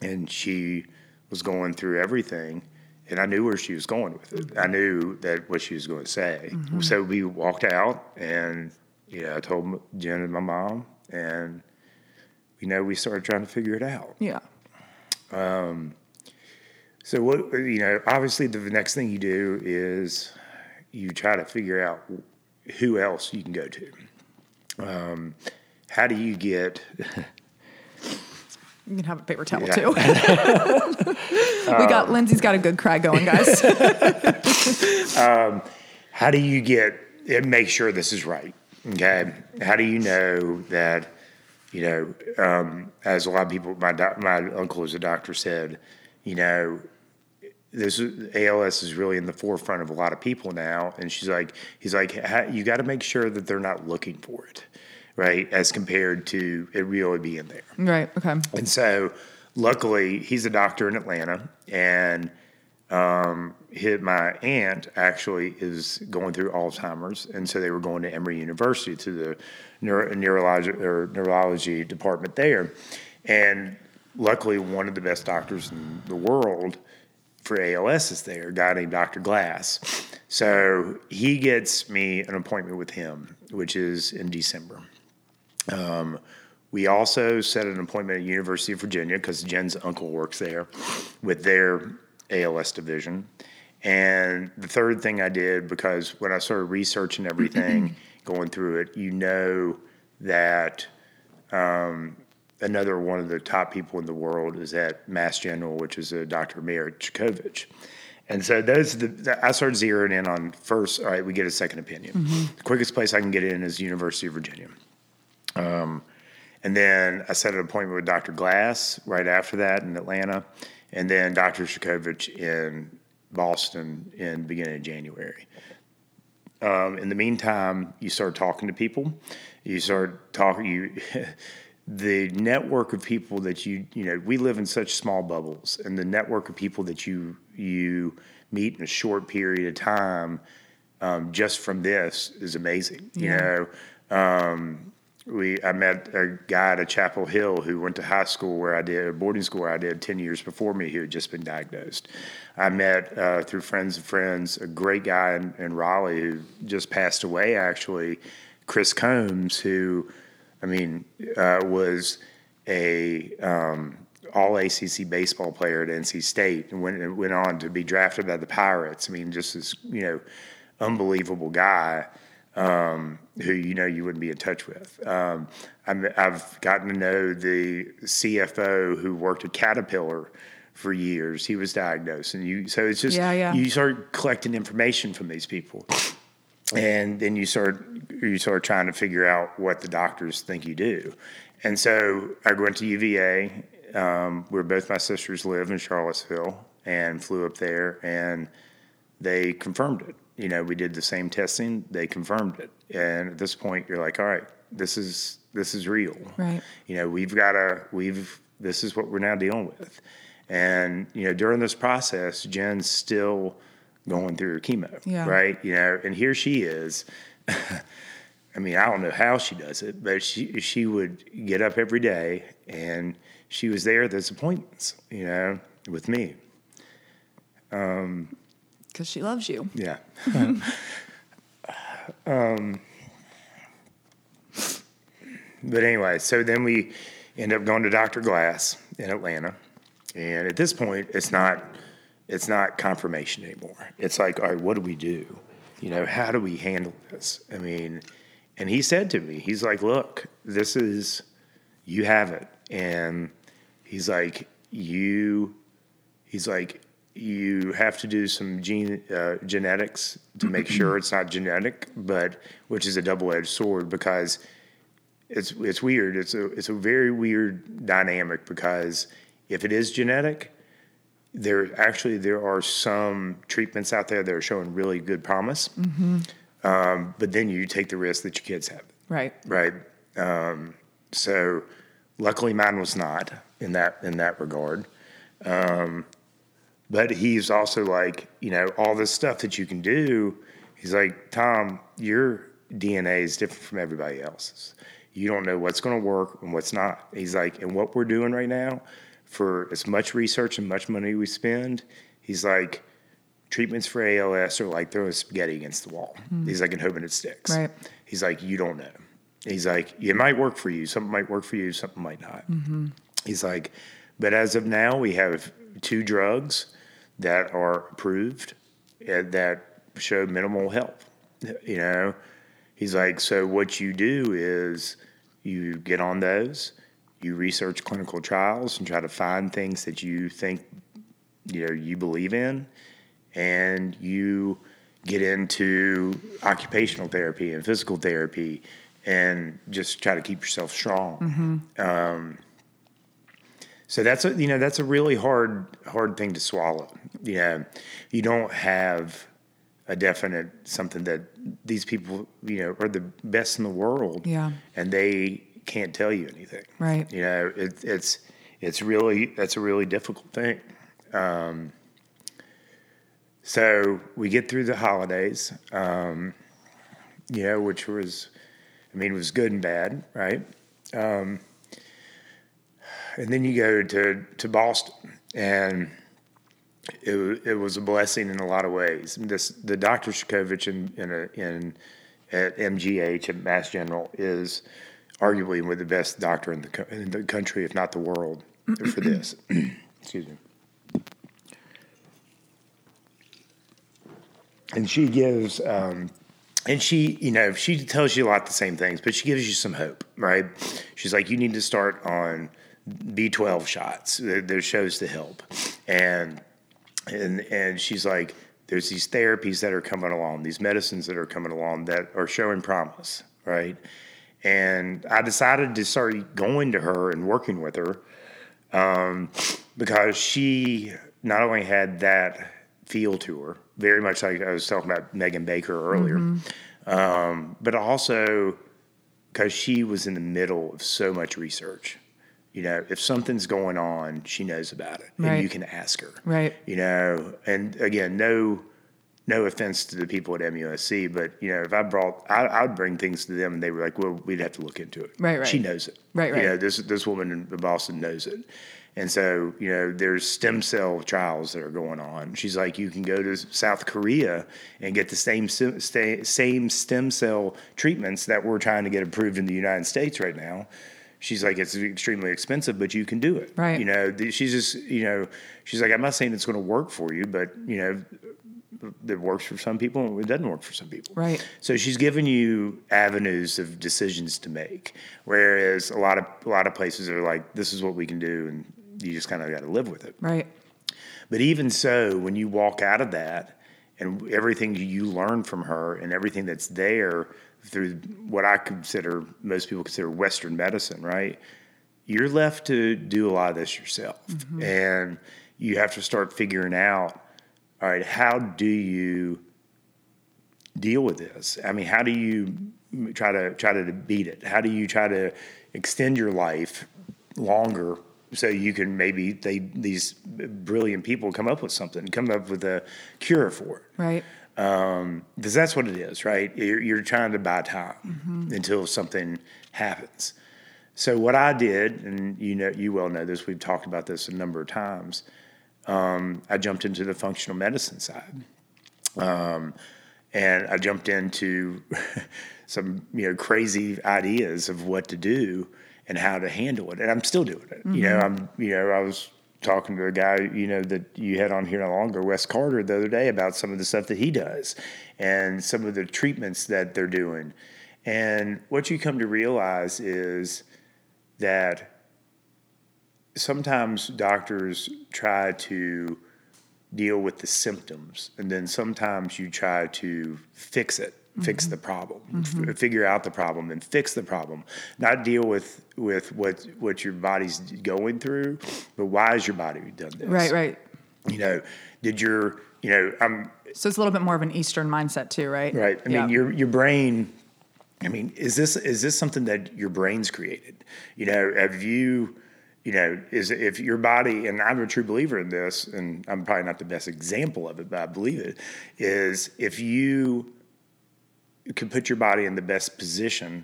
and she was going through everything. And I knew where she was going with it. I knew that what she was going to say. So we walked out, and you know, I told Jen and my mom, and you know, we started trying to figure it out. Yeah. Um. So what you know, obviously, the next thing you do is you try to figure out who else you can go to. Um, how do you get? You can have a paper towel Yeah. too. we got um, Lindsay's got a good cry going, guys. Um, how do you get? and Make sure this is right. Okay. How do you know that? You know, um, as a lot of people, my doc, my uncle is a doctor said, you know, this ALS is really in the forefront of a lot of people now. And she's like, he's like, you got to make sure that they're not looking for it, right? As compared to it really being there. right. Okay. And so, luckily, he's a doctor in Atlanta, and um, his, my aunt actually is going through Alzheimer's, and so they were going to Emory University to the neuro, neurology or neurology department there, and luckily, one of the best doctors in the world for ALS is there, a guy named Dr. Glass. So he gets me an appointment with him, which is in December. Um, we also set an appointment at University of Virginia because Jen's uncle works there with their ALS division. And the third thing I did, because when I started researching everything, going through it, you know that um, another one of the top people in the world is at Mass General, which is a Dr. Merit Cudkowicz. And so those, the, I started zeroing in on first, all right, we get a second opinion. The quickest place I can get in is University of Virginia. Um, and then I set an appointment with Dr. Glass right after that in Atlanta, and then Dr. Cudkowicz in Boston in the beginning of January. Um, in the meantime, you start talking to people. You start talking. You, the network of people that you you know, we live in such small bubbles, and the network of people that you you meet in a short period of time, um, just from this, is amazing. You know. Um, we I met a guy at Chapel Hill who went to high school where I did a boarding school where I did ten years before me who had just been diagnosed. I met uh, through friends of friends a great guy in, in Raleigh who just passed away actually, Chris Combs who, I mean, uh, was a um, all ACC baseball player at NC State and went went on to be drafted by the Pirates. I mean, just this you know unbelievable guy um, who you know you wouldn't be in touch with. Um, I'm, I've gotten to know the CFO who worked at Caterpillar for years. He was diagnosed, and you so it's just Yeah, yeah. you start collecting information from these people, and then you start you start trying to figure out what the doctors think you do. And so I went to UVA, um, where both my sisters live in Charlottesville, and flew up there and they confirmed it. You know, we did the same testing, they confirmed it. And at this point you're like, all right, this is this is real. Right. You know, we've got to we've this is what we're now dealing with. And, you know, during this process, Jen's still going through her chemo. Yeah. Right. You know, and here she is. I mean, I don't know how she does it, but she she would get up every day and she was there at those appointments, you know, with me. Um, Because she loves you. Yeah. um, but anyway, so then we end up going to Dr. Glass in Atlanta, and at this point, it's not it's not confirmation anymore. It's like, all right, what do we do? You know, how do we handle this? I mean, and he said to me, he's like, look, this is you have it, and he's like, you, he's like, you have to do some gene uh, genetics to make sure it's not genetic, but which is a double-edged sword because it's it's weird. It's a it's a very weird dynamic because if it is genetic, there actually there are some treatments out there that are showing really good promise. Um, but then you take the risk that your kids have Right. right? Um, so luckily mine was not in that in that regard. Um, but he's also like, you know, all this stuff that you can do. He's like, Tom, your DNA is different from everybody else's. You don't know what's going to work and what's not. He's like, and what we're doing right now, for as much research and much money we spend, he's like, treatments for ALS are like throwing spaghetti against the wall. Hmm. He's like, and hoping it sticks. Right. He's like, you don't know. He's like, it might work for you. Something might work for you. Something might not. Mm-hmm. He's like, but as of now, we have two drugs that are approved and that show minimal help. You know, he's like, so what you do is you get on those, you research clinical trials and try to find things that you think, you know, you believe in, and you get into occupational therapy and physical therapy and just try to keep yourself strong. Um, so that's a you know that's a really hard hard thing to swallow. You know, you don't have a definite something that these people you know are the best in the world. Yeah. and they can't tell you anything. Right. You know, it, it's it's really that's a really difficult thing. Um, so we get through the holidays, um, you know, which was, I mean, it was good and bad, right? Um, and then you go to to Boston, and it it was a blessing in a lot of ways. This the Dr. Cudkowicz in in, a, in at MGH at Mass General is arguably one of the best doctor in the co- in the country, if not the world, for this. Excuse me. and she gives um, and she you know she tells you a lot the same things but she gives you some hope right she's like you need to start on b12 shots There- there's shows to help and and and she's like there's these therapies that are coming along these medicines that are coming along that are showing promise right and i decided to start going to her and working with her um, because she not only had that feel to her, very much like I was talking about Megan Baker earlier, um, but also because she was in the middle of so much research. You know, if something's going on, she knows about it, Right. and you can ask her. Right. You know, and again, no, no offense to the people at MUSC, but you know, if I brought, I, I would bring things to them, and they were like, "Well, we'd have to look into it." Right, right. She knows it. Right, right. You know, this this woman in Boston knows it, and so you know, there's stem cell trials that are going on. She's like, you can go to South Korea and get the same same stem cell treatments that we're trying to get approved in the United States right now. She's like, it's extremely expensive, but you can do it. Right. You know, she's just, you know, she's like, I'm not saying it's going to work for you, but you know, it works for some people and it doesn't work for some people. Right. So she's giving you avenues of decisions to make, whereas a lot of a lot of places are like, this is what we can do, and you just kind of got to live with it. Right. But even so, when you walk out of that and everything you learn from her and everything that's there through what I consider, most people consider Western medicine, right? You're left to do a lot of this yourself. Mm-hmm. And you have to start figuring out, all right, how do you deal with this? I mean, how do you try to try to beat it? How do you try to extend your life longer so you can maybe they these brilliant people come up with something, come up with a cure for it? Right. Um, because that's what it is, right? You're, you're trying to buy time until something happens. So what I did, and you know, you well know this. We've talked about this a number of times. Um, I jumped into the functional medicine side, um, and I jumped into some you know crazy ideas of what to do and how to handle it, and I'm still doing it. You know, I'm you know I was talking to a guy you know that you had on here no longer, Wes Carter, the other day about some of the stuff that he does and some of the treatments that they're doing, and what you come to realize is that sometimes doctors try to deal with the symptoms, and then sometimes you try to fix it, fix Mm-hmm. the problem, f- figure out the problem, and fix the problem. Not deal with with what what your body's going through, but why has your body done this? Right, right. You know, did your you know I'm So it's a little bit more of an Eastern mindset too, right? Right. I Yeah. mean, your your brain. I mean, is this is this something that your brain's created? You know, have you, you know, is if your body and I'm a true believer in this, and I'm probably not the best example of it, but I believe it is if you could put your body in the best position.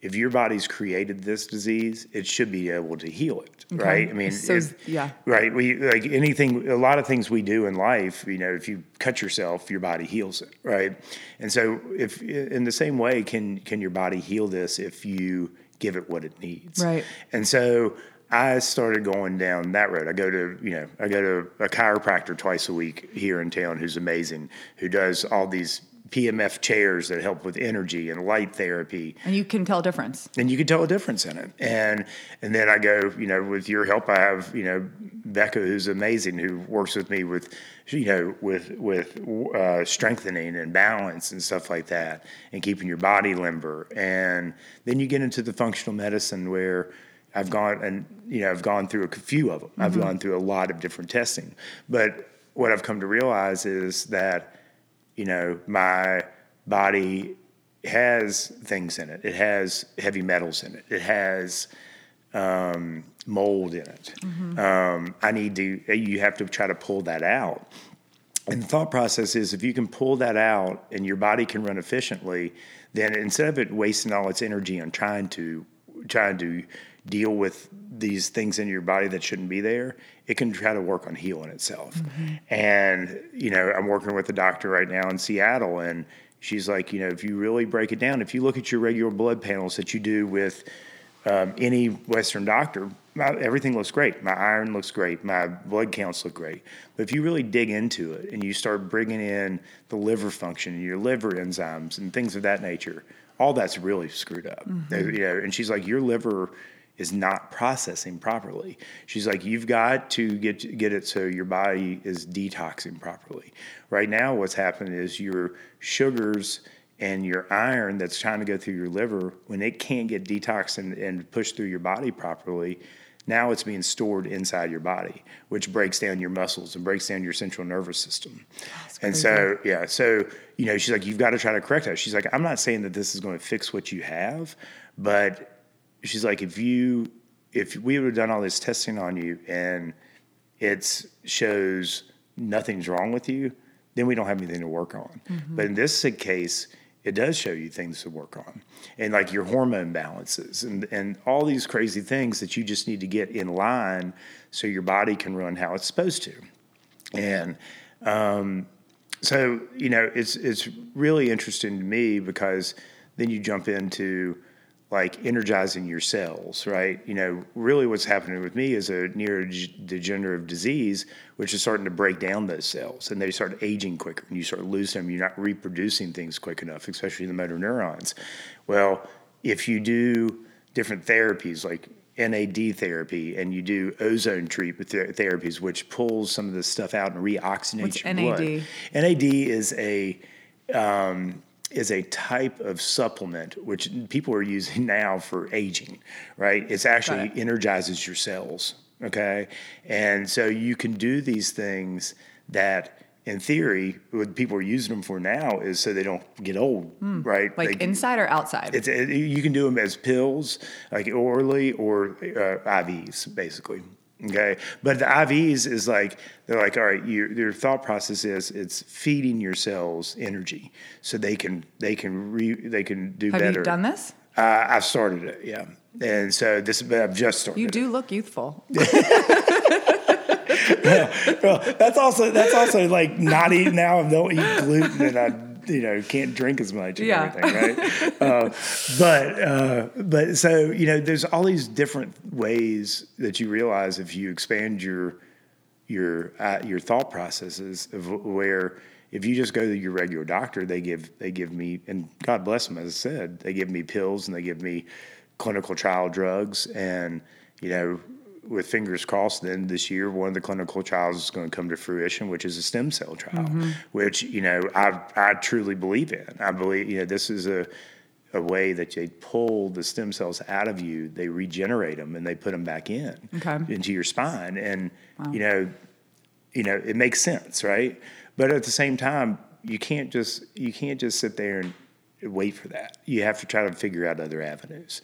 If your body's created this disease, it should be able to heal it, right? I mean, So, if- yeah. Right. We like anything. A lot of things we do in life. You know, if you cut yourself, your body heals it. Right. And so, if in the same way, can can your body heal this if you give it what it needs? Right. And so. I started going down that road. I go to, you know, I go to a chiropractor twice a week here in town who's amazing, who does all these PMF chairs that help with energy and light therapy And you can tell a difference. and you can tell a difference in it. And and then I go, you know, with your help, I have you know Becca, who's amazing, who works with me with you know with with uh, strengthening and balance and stuff like that, and keeping your body limber. And then you get into the functional medicine where. I've gone and you know I've gone through a few of them. I've gone through a lot of different testing, but what I've come to realize is that you know, my body has things in it. It has heavy metals in it. It has um, mold in it. Um, I need to, you have to try to pull that out. And the thought process is if you can pull that out and your body can run efficiently, then instead of it wasting all its energy on trying to trying to deal with these things in your body that shouldn't be there, it can try to work on healing itself. And you know, I'm working with a doctor right now in Seattle, and she's like, you know, if you really break it down, if you look at your regular blood panels that you do with um, any Western doctor, my, everything looks great. My iron looks great. My blood counts look great. But if you really dig into it and you start bringing in the liver function and your liver enzymes and things of that nature, all that's really screwed up. You know, and she's like, your liver is not processing properly. She's like, you've got to get get it so your body is detoxing properly. Right now, what's happening is your sugars and your iron that's trying to go through your liver, when it can't get detoxed and, and pushed through your body properly, now it's being stored inside your body, which breaks down your muscles and breaks down your central nervous system. And so, yeah, so, you know, she's like, you've got to try to correct that. She's like, I'm not saying that this is going to fix what you have, but she's like, if you, if we would have done all this testing on you and it shows nothing's wrong with you, then we don't have anything to work on. But in this case, it does show you things to work on and like your hormone balances and, and all these crazy things that you just need to get in line so your body can run how it's supposed to. And um, so, you know, it's, it's really interesting to me because then you jump into like energizing your cells, right? You know, really what's happening with me is a neurodegenerative disease, which is starting to break down those cells and they start aging quicker and you start losing them. You're not reproducing things quick enough, especially the motor neurons. Well, if you do different therapies like NAD therapy and you do ozone treatment ther- therapies, which pulls some of this stuff out and reoxygenates What's your NAD? blood. NAD is a um, is a type of supplement which people are using now for aging, right? It's actually it. energizes your cells, okay? And so you can do these things that, in theory, what people are using them for now is so they don't get old, right? Hmm. Like They- inside or outside? it's it, you can do them as pills, like orally or uh, IVs, basically. Okay, but the IVs is like they're like, all right, your your thought process is it's feeding your cells energy so they can they can re, they can do Have better. you done this? Uh, I've started it, yeah, and so this I've just started. You it. do look youthful. Well, that's also that's also like not eating now. I don't eat gluten and I you know can't drink as much and Yeah. everything, right? uh, but uh, but so you know, there's all these different ways that you realize if you expand your your uh, your thought processes of where if you just go to your regular doctor, they give they give me and God bless them, as I said, they give me pills and they give me clinical trial drugs and you know with fingers crossed, then this year one of the clinical trials is going to come to fruition, which is a stem cell trial, mm-hmm. which you know I I truly believe in. I believe you know this is a a way that they pull the stem cells out of you, they regenerate them, and they put them back in Okay. into your spine, and you know, you know, it makes sense, right? But at the same time, you can't just you can't just sit there and wait for that. You have to try to figure out other avenues.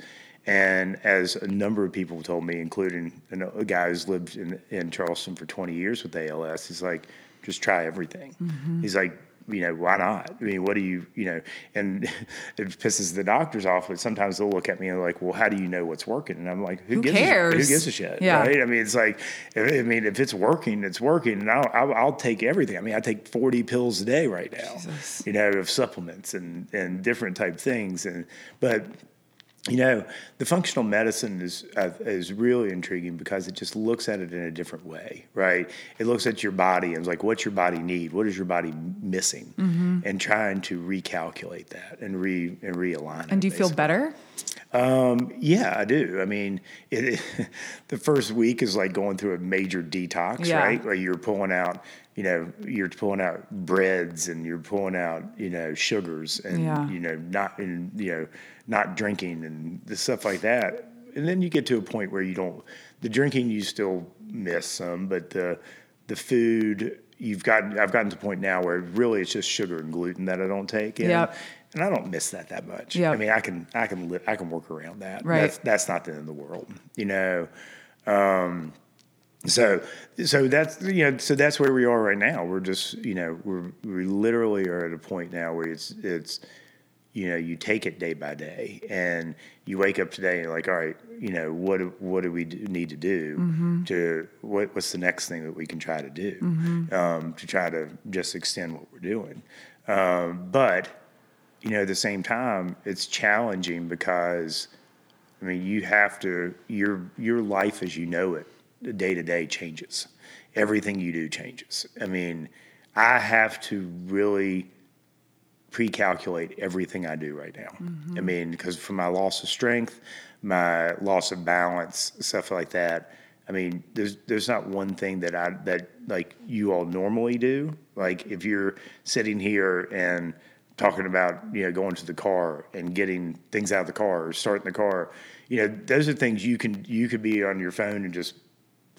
And as a number of people told me, including a guy who's lived in, in Charleston for 20 years with ALS, he's like, just try everything. Mm-hmm. He's like, you know, why not? I mean, what do you, you know, and it pisses the doctors off, but sometimes they'll look at me and like, well, how do you know what's working? And I'm like, who, Who gives A, cares? who gives a shit? Yeah. Right? I mean, it's like, if- I mean, if it's working, it's working, and I'll, I'll, I'll take everything. I mean, I take 40 pills a day right now, you know, of supplements and, and different type things. And, but, you know, the functional medicine is uh, is really intriguing because it just looks at it in a different way, right? It looks at your body and is like, what's your body need? What is your body missing? Mm-hmm. And trying to recalculate that and re and realign it. And do you feel basically. better? Yeah, I do. I mean, it, the first week is like going through a major detox, Yeah. right? Where you're pulling out, you know, you're pulling out breads and you're pulling out, you know, sugars and Yeah. you know, not and you know, not drinking and the stuff like that. And then you get to a point where you don't. The drinking you still miss some, but the the food you've gotten. I've gotten to the point now where really it's just sugar and gluten that I don't take. Yep. And I don't miss that that much. Yep. I mean, I can I can li- I can work around that. Right. That's that's not the end of the world, you know. Um, so so that's you know so that's where we are right now. We're just you know we're we literally are at a point now where it's it's you know you take it day by day and you wake up today and you're like all right you know what do- what do we do, need to do to what, what's the next thing that we can try to do um, to try to just extend what we're doing um, but you know, at the same time, it's challenging because, I mean, you have to your your life as you know it, day to day changes. Everything you do changes. I mean, I have to really pre-calculate everything I do right now. Mm-hmm. I mean, because for my loss of strength, my loss of balance, stuff like that. I mean, there's there's not one thing that I that like you all normally do. Like if you're sitting here and talking about you know going to the car and getting things out of the car or starting the car, you know those are things you can you could be on your phone and just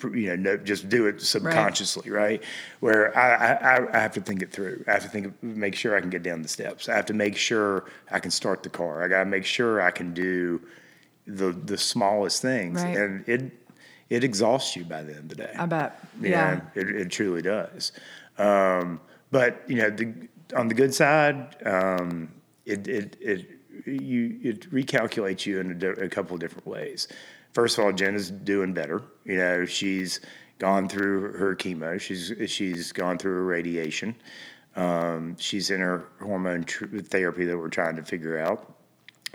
you know, no, just do it subconsciously, right? Where I, I, I have to think it through. I have to think, make sure I can get down the steps. I have to make sure I can start the car. I got to make sure I can do the the smallest things, Right. and it it exhausts you by the end of the day. I bet. You Yeah. know, it, it truly does. Um, but you know, the, on the good side, um, it, it it you it recalculates you in a, a couple of different ways. First of all, Jenna's doing better. You know, she's gone through her chemo. She's she's gone through her radiation. Um, she's in her hormone tr- therapy that we're trying to figure out.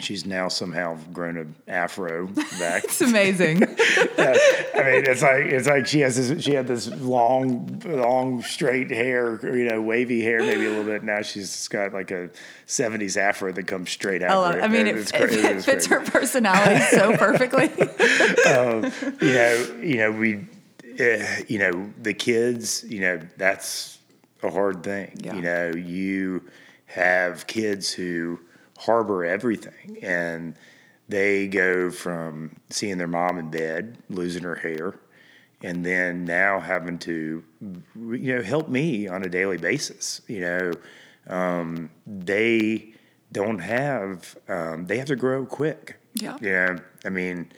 She's now somehow grown an afro back. It's amazing. Yeah, I mean, it's like it's like she has this. She had this long, long, straight hair, you know, wavy hair, maybe a little bit. Now she's got like a '70s afro that comes straight out. I love. I mean, it, It's it, it is fits crazy. her personality so perfectly. you know, you know, we, uh, you know, the kids, you know, that's a hard thing. Yeah. You know, you have kids who harbor everything and they go from seeing their mom in bed, losing her hair, and then now having to, you know, help me on a daily basis. You know, um, they don't have, um, they have to grow quick. Yeah. Yeah. I mean,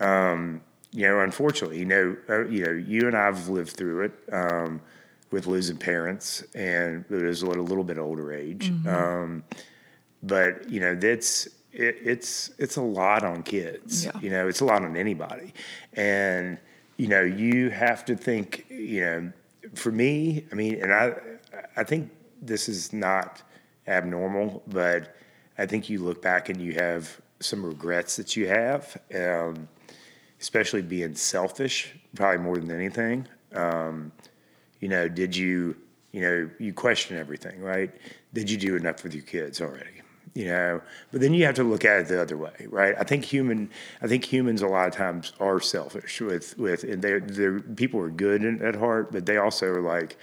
um, you know, unfortunately, you know, uh, you know, you and I've lived through it um, with losing parents, and it was at a little bit older age. Um, but you know, that's it, it's it's a lot on kids. Yeah. You know, it's a lot on anybody, and you know, you have to think. You know, for me, I mean, and I, I think this is not abnormal, but I think you look back and you have some regrets that you have, um, especially being selfish, probably more than anything. Um, you know, did you, you know, you question everything, right? Did you do enough with your kids already? You know. But then you have to look at it the other way, right? I think human, I think humans a lot of times are selfish with with, and they they're people are good in, at heart, but they also are like,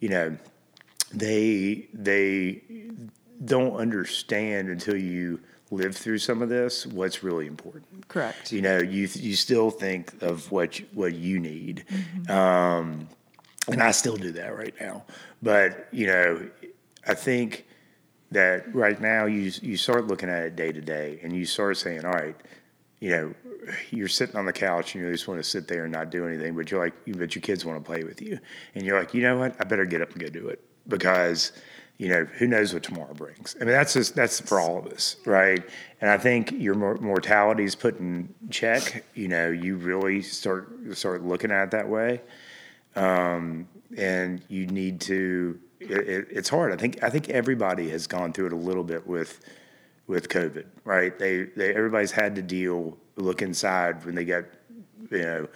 you know, they they don't understand until you live through some of this what's really important. Correct. You know, you you still think of what you, what you need, um, and I still do that right now. But you know, I think that right now you you start looking at it day to day, and you start saying, all right, you know, you're sitting on the couch and you just want to sit there and not do anything, but you're like, but your kids want to play with you, and you're like, you know what, I better get up and go do it because you know who knows what tomorrow brings. I mean, that's just that's for all of us, right? And I think your mortality is put in check. You know, you really start start looking at it that way, um, and you need to. It, it, it's hard. I think I think everybody has gone through it a little bit with with COVID, right? They they everybody's had to deal look inside when they get you know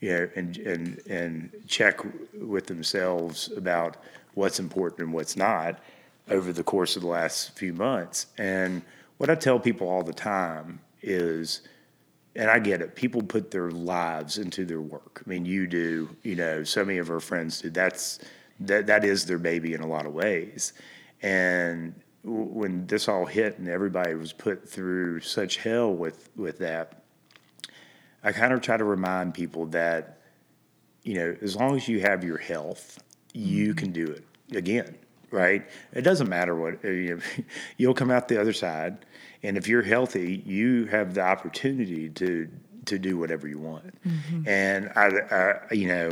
you know and and and check with themselves about what's important and what's not over the course of the last few months. And what I tell people all the time is and I get it. People put their lives into their work. I mean, you do. You know, so many of our friends do. That's that. That is their baby in a lot of ways. And when this all hit and everybody was put through such hell with with that, I kind of try to remind people that you know, as long as you have your health, you mm-hmm. can do it again. Right? It doesn't matter what you know, you'll come out the other side, and if you're healthy, you have the opportunity to to do whatever you want. Mm-hmm. And I, I, you know,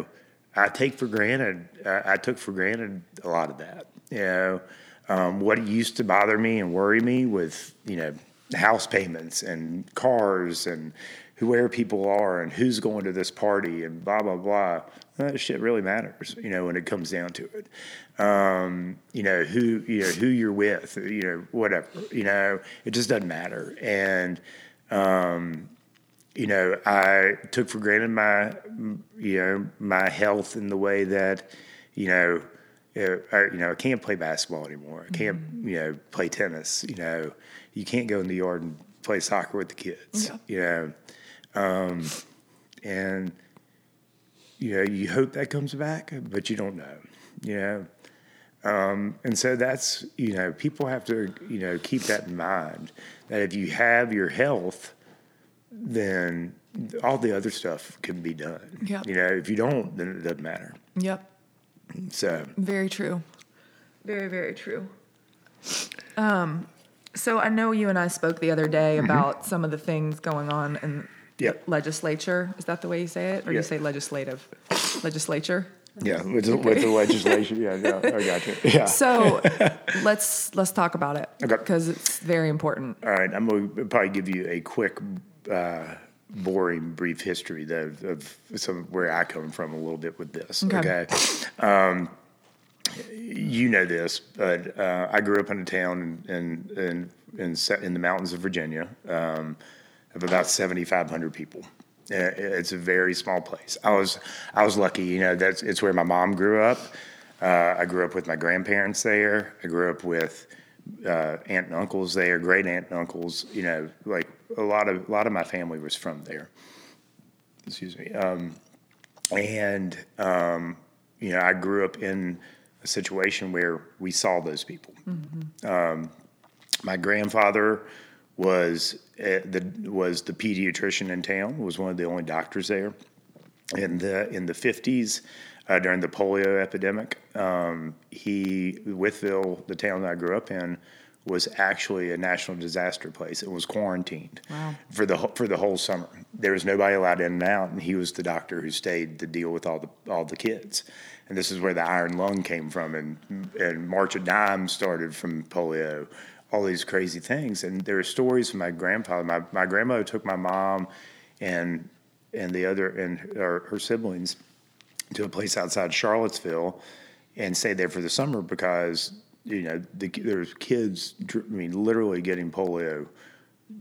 I take for granted. I, I took for granted a lot of that. You know, um, what used to bother me and worry me with you know house payments and cars and where people are and who's going to this party and blah blah blah. That shit really matters, you know, when it comes down to it. Um, you know who you know who you're with, you know whatever, you know it just doesn't matter. And um, you know I took for granted my you know my health in the way that you know. uh, I, you know, I can't play basketball anymore. I can't, you know, play tennis. You know, you can't go in the yard and play soccer with the kids. Yeah. You know, um, and you know, you hope that comes back, but you don't know. You know, um, and so that's you know, people have to you know keep that in mind that if you have your health, then all the other stuff can be done. Yeah. You know, if you don't, then it doesn't matter. Yep. So Very true. Very, very true. Um, so I know you and I spoke the other day about some of the things going on in Yep. legislature. Is that the way you say it? Or do you say legislative? Legislature? yeah, with, the, with the legislation, yeah, no, I got you. Yeah. So let's let's talk about it. Okay. Because it's very important. All right, I'm going to probably give you a quick, uh, boring, brief history though of some where I come from a little bit with this. Okay. Okay, um, you know this, but uh, I grew up in a town in in in, in the mountains of Virginia um, of about 7,500 people. Uh, It's a very small place. I was I was lucky, you know. That's it's where my mom grew up. Uh, I grew up with my grandparents there. I grew up with uh, aunt and uncles there, great aunt and uncles. You know, like a lot of a lot of my family was from there. Excuse me. Um, and um, you know, I grew up in a situation where we saw those people. Um, my grandfather was uh, the was the pediatrician in town. Was one of the only doctors there. In the in the fifties, uh, during the polio epidemic, um, he Wytheville, the town that I grew up in, was actually a national disaster place. It was quarantined Wow. for the for the whole summer. There was nobody allowed in and out, and he was the doctor who stayed to deal with all the all the kids. And this is where the iron lung came from, and and March of Dimes started from polio. All these crazy things, and there are stories from my grandfather. My my grandmother took my mom, and and the other and her, her siblings to a place outside Charlottesville and stayed there for the summer because you know the, there's kids I mean literally getting polio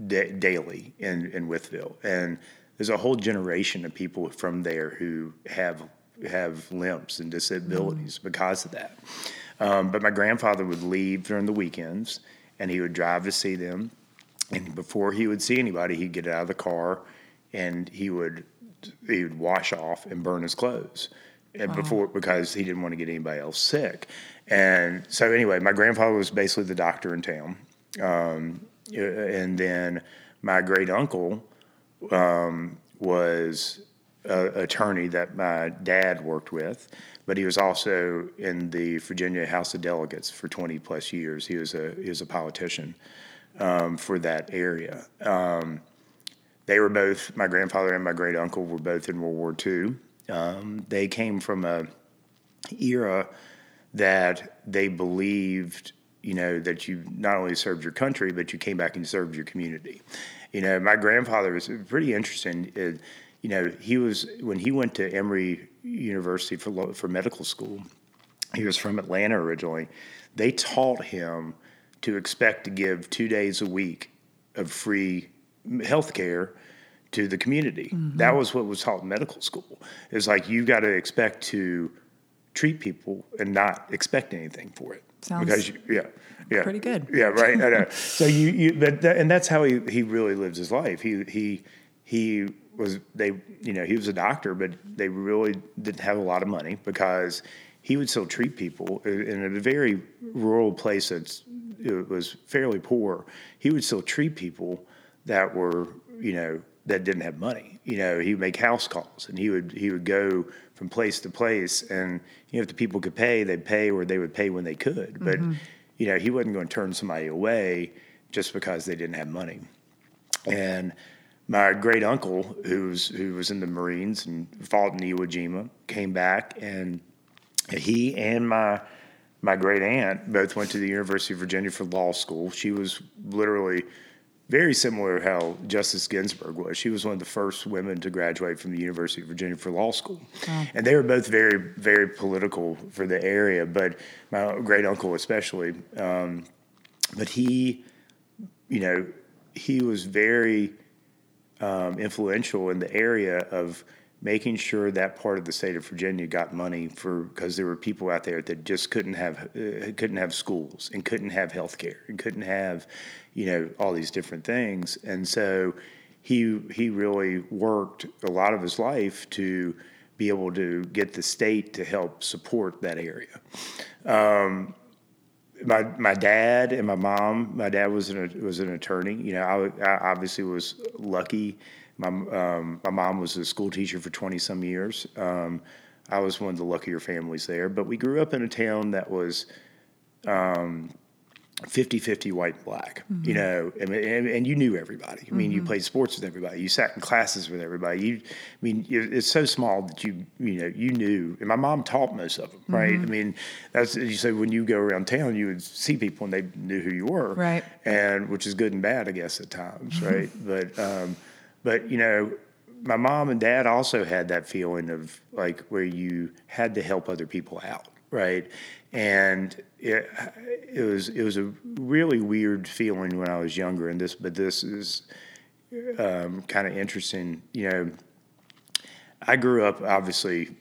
da- daily in in Wytheville and there's a whole generation of people from there who have have limps and disabilities because of that um, but my grandfather would leave during the weekends and he would drive to see them. And before he would see anybody, he'd get out of the car and he would he would wash off and burn his clothes. And before because he didn't want to get anybody else sick. And so anyway, my grandfather was basically the doctor in town. Um, and then my great uncle um, was an attorney that my dad worked with, but he was also in the Virginia House of Delegates for 20 plus years. He was a he was a politician um, for that area. Um, they were both my grandfather and my great uncle were both in World War II. Um, they came from a era that they believed, you know, that you not only served your country, but you came back and served your community. You know, my grandfather was pretty interesting. Uh, you know, he was when he went to Emory University for for medical school. He was from Atlanta originally. They taught him to expect to give two days a week of free health care to the community. That was what was taught in medical school. It's like you got to expect to treat people and not expect anything for it. Sounds because you, yeah, yeah, pretty good. Yeah, right. I know. So you, you, but that, and that's how he he really lives his life. He he he was they you know he was a doctor, but they really didn't have a lot of money because he would still treat people in a very rural place that's it was fairly poor. He would still treat people that were you know that didn't have money. You know, he would make house calls and he would he would go from place to place and you know if the people could pay, they'd pay or they would pay when they could. But mm-hmm. you know, he wasn't going to turn somebody away just because they didn't have money. And my great uncle, who's who was in the Marines and fought in Iwo Jima, came back, and he and my my great aunt both went to the University of Virginia for law school. She was literally very similar to how Justice Ginsburg was. She was one of the first women to graduate from the University of Virginia for law school. And they were both very, very political for the area, but my great uncle especially. Um, but he, you know, he was very um, influential in the area of making sure that part of the state of Virginia got money for because there were people out there that just couldn't have uh, couldn't have schools and couldn't have health care and couldn't have you know all these different things and so he he really worked a lot of his life to be able to get the state to help support that area my my dad and my mom. My dad was an was an attorney. You know, I, I obviously was lucky. My um, my mom was a school teacher for twenty some years. Um, I was one of the luckier families there. But we grew up in a town that was. Um, 50-50 white and black mm-hmm. you know and, and, and you knew everybody. I mean you mm-hmm. played sports with everybody. You sat in classes with everybody. You i mean it's so small that you you know you knew and my mom taught most of them right? Mm-hmm. I mean that's you say when you go around town you would see people and they knew who you were. Right. and which is good and bad i guess at times right? But um but you know my mom and dad also had that feeling of like where you had to help other people out right? And it, it was it was a really weird feeling when I was younger and this but this is um, kind of interesting you know I grew up obviously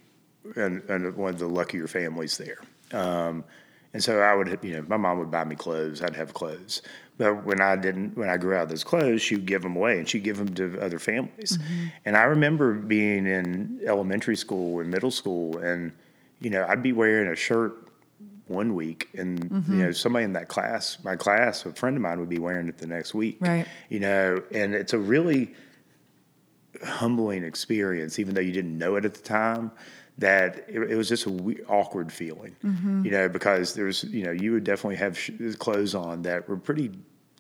in, in one of the luckier families there. Um, and so I would, you know, my mom would buy me clothes. I'd have clothes. But when I didn't, when I grew out of those clothes, she would give them away and she'd give them to other families. And I remember being in elementary school and middle school, and you know, I'd be wearing a shirt one week, and you mm-hmm. know, somebody in that class, my class, a friend of mine, would be wearing it the next week. Right. You know, and it's a really humbling experience, even though you didn't know it at the time. That it, it was just a we- awkward feeling, mm-hmm. you know, because there's, you know, you would definitely have sh- clothes on that were pretty,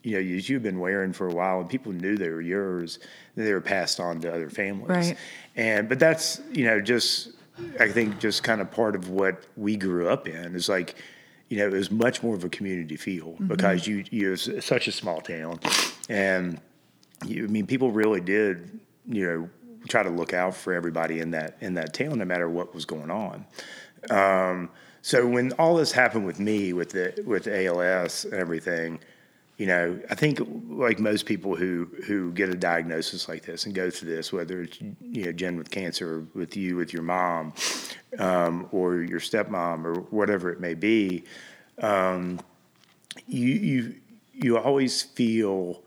you know, you- you've been wearing for a while, and people knew they were yours, they were passed on to other families. Right. And but that's, you know, just I think just kind of part of what we grew up in is like, you know, it was much more of a community feel because you you're such a small town, and you, I mean, people really did, you know, try to look out for everybody in that in that town, no matter what was going on. Um, so when all this happened with me, with the with ALS and everything, you know, I think like most people who who get a diagnosis like this and go through this, whether it's you know Jen with cancer, or with you with your mom, um, or your stepmom, or whatever it may be, um, you you you always feel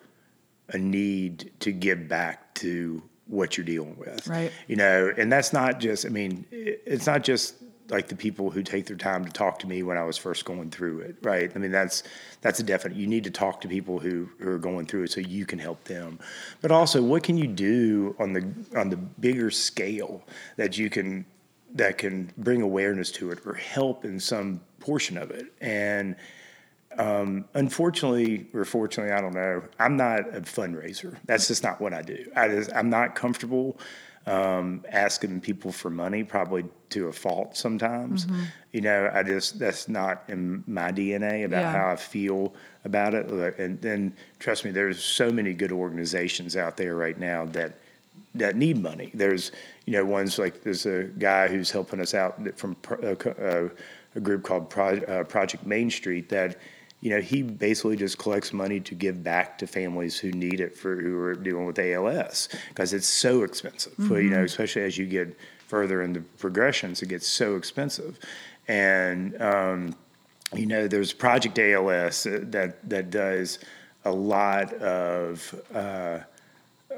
a need to give back to what you're dealing with. Right. You know, and that's not just, I mean, it's not just like the people who take their time to talk to me when I was first going through it, right? I mean, that's that's a definite. You need to talk to people who, who are going through it so you can help them. But also, what can you do on the on the bigger scale that you can that can bring awareness to it or help in some portion of it? And um, unfortunately or fortunately, I don't know. I'm not a fundraiser. That's just not what I do. I just, I'm not comfortable um, asking people for money, probably to a fault sometimes. You know, I just that's not in my DNA about Yeah. how I feel about it. And then trust me, there's so many good organizations out there right now that that need money. There's, you know, ones like there's a guy who's helping us out from a, uh, a group called Pro, uh, Project Main Street that, you know, he basically just collects money to give back to families who need it for who are dealing with ALS because it's so expensive. For, you know, especially as you get further in the progressions, it gets so expensive, and um, you know, there's Project ALS that that does a lot of uh,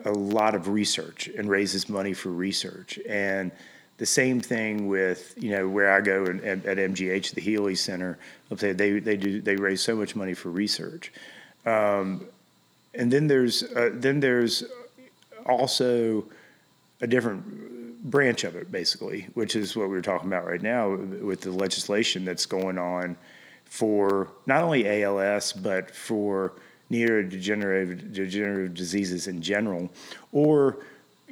a lot of research and raises money for research. And the same thing with you know where I go at, at MGH, the Healey Center. They they do they raise so much money for research. Um, and then there's uh, then there's also a different branch of it, basically, which is what we're talking about right now with the legislation that's going on for not only ALS but for neurodegenerative degenerative diseases in general, or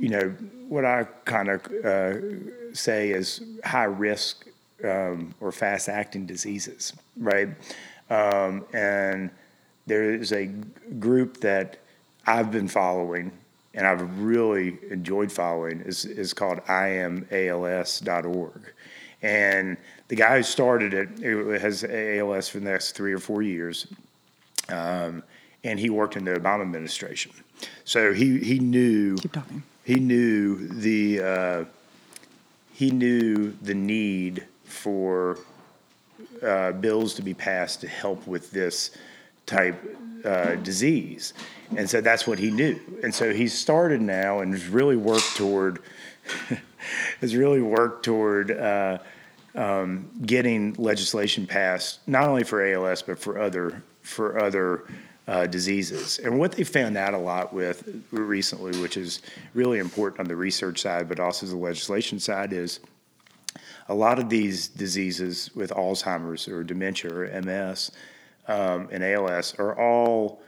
you know what I kind of uh, say is high risk um, or fast acting diseases, right? Um, and there is a group that I've been following and I've really enjoyed following is, is called iamals.org. And the guy who started it, it has ALS for the next three or four years. Um, and he worked in the Obama administration. So he, he knew Keep talking. He knew the uh, he knew the need for uh, bills to be passed to help with this type uh, disease, and so that's what he knew. And so he started now and has really worked toward has really worked toward uh, um, getting legislation passed not only for ALS but for other for other uh, diseases. And what they found out a lot with recently, which is really important on the research side, but also the legislation side, is a lot of these diseases with Alzheimer's or dementia or MS um, and ALS are all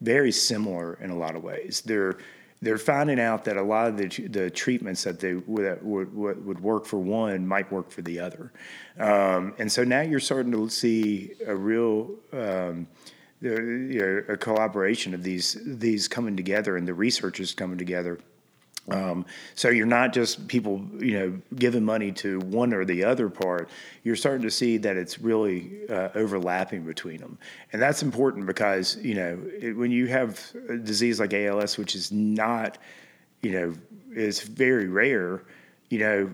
very similar in a lot of ways. They're they're finding out that a lot of the, the treatments that they would, would, would work for one might work for the other, um, and so now you're starting to see a real um, you know, a collaboration of these these coming together and the researchers coming together. Um, so you're not just people, you know, giving money to one or the other part. You're starting to see that it's really uh, overlapping between them, and that's important because you know it, when you have a disease like ALS, which is not, you know, is very rare, you know,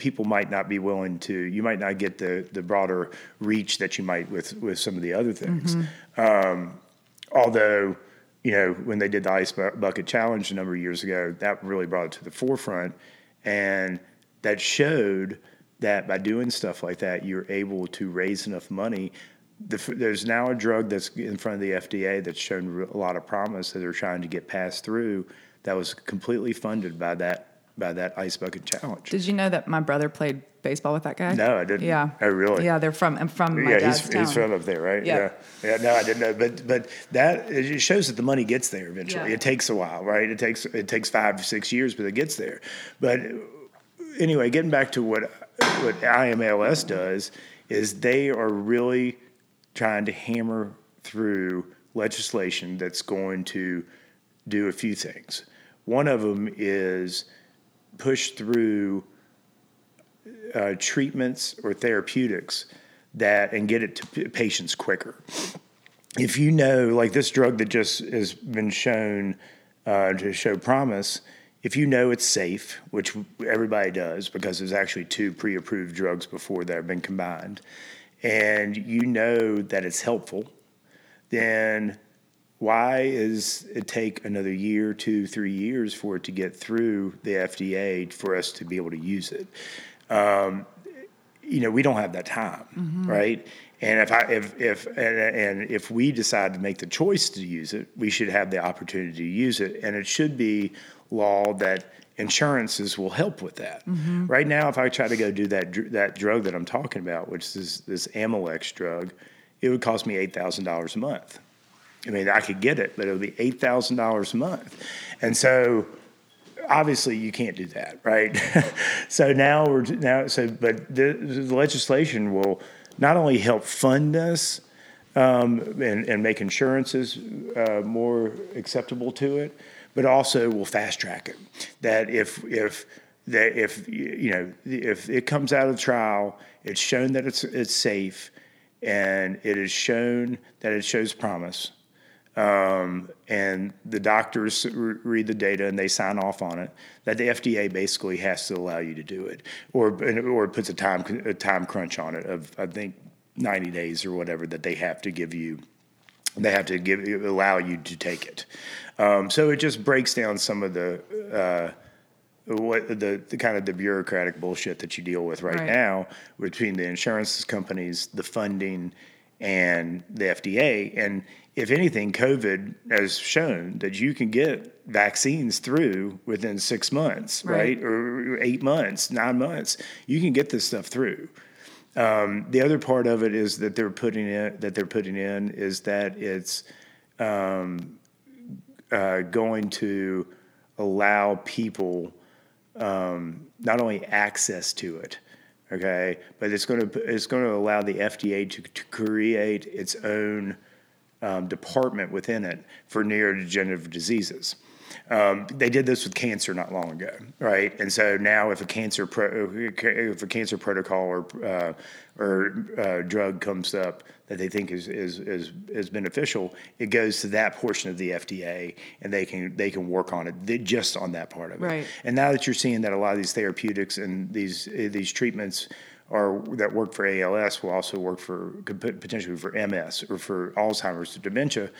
people might not be willing to. You might not get the the broader reach that you might with with some of the other things. Um, although you know, when they did the ice bucket challenge a number of years ago, that really brought it to the forefront, and that showed that by doing stuff like that, you're able to raise enough money. The, there's now a drug that's in front of the FDA that's shown a lot of promise that they're trying to get passed through. That was completely funded by that by that ice bucket challenge. Did you know that my brother played baseball with that guy? No, I didn't. Yeah. Oh, really? Yeah, they're from. I'm from my yeah, dad's he's, town. he's from up there, right? Yeah. yeah. Yeah, No, I didn't know, but but that it shows that the money gets there eventually. Yeah. It takes a while, right? It takes it takes five to six years, but it gets there. But anyway, getting back to what what IMLS does is they are really trying to hammer through legislation that's going to do a few things. One of them is push through uh, treatments or therapeutics that and get it to p- patients quicker. If you know, like this drug that just has been shown uh, to show promise, if you know it's safe, which everybody does because there's actually two pre-approved drugs before that have been combined, and you know that it's helpful, then why is it take another year, two, three years for it to get through the FDA for us to be able to use it? Um, you know, we don't have that time, Mm-hmm. right? And if I if if and, and if we decide to make the choice to use it, we should have the opportunity to use it, and it should be law that insurances will help with that. Mm-hmm. Right now, if I try to go do that that drug that I'm talking about, which is this Amylyx drug, it would cost me eight thousand dollars a month. I mean, I could get it, but it would be eight thousand dollars a month, and so obviously you can't do that, right? so now we're now so, but the, the legislation will not only help fund this um, and, and make insurances uh, more acceptable to it, but also will fast track it. That if if that if you know if it comes out of trial, it's shown that it's it's safe, and it is shown that it shows promise um, and the doctors re- read the data and they sign off on it, that the FDA basically has to allow you to do it, or or puts a time a time crunch on it of I think ninety days or whatever that they have to give you. They have to give allow you to take it. Um, so it just breaks down some of the. Uh, what the, the kind of the bureaucratic bullshit that you deal with right, Right. now between the insurance companies, the funding, and the FDA. And if anything, COVID has shown that you can get vaccines through within six months, Right. right? Or eight months, nine months. You can get this stuff through. Um, the other part of it is that they're putting in that they're putting in is that it's um, uh, going to allow people um, not only access to it, okay, but it's going to it's going to allow the FDA to, to create its own um, department within it for neurodegenerative diseases. Um, they did this with cancer not long ago, right? And so now, if a cancer pro, if a cancer protocol or uh, or uh, drug comes up that they think is, is is is beneficial, it goes to that portion of the FDA, and they can they can work on it they- just on that part of it. Right. And now that you're seeing that a lot of these therapeutics and these these treatments are that work for ALS will also work for potentially for MS or for Alzheimer's or dementia,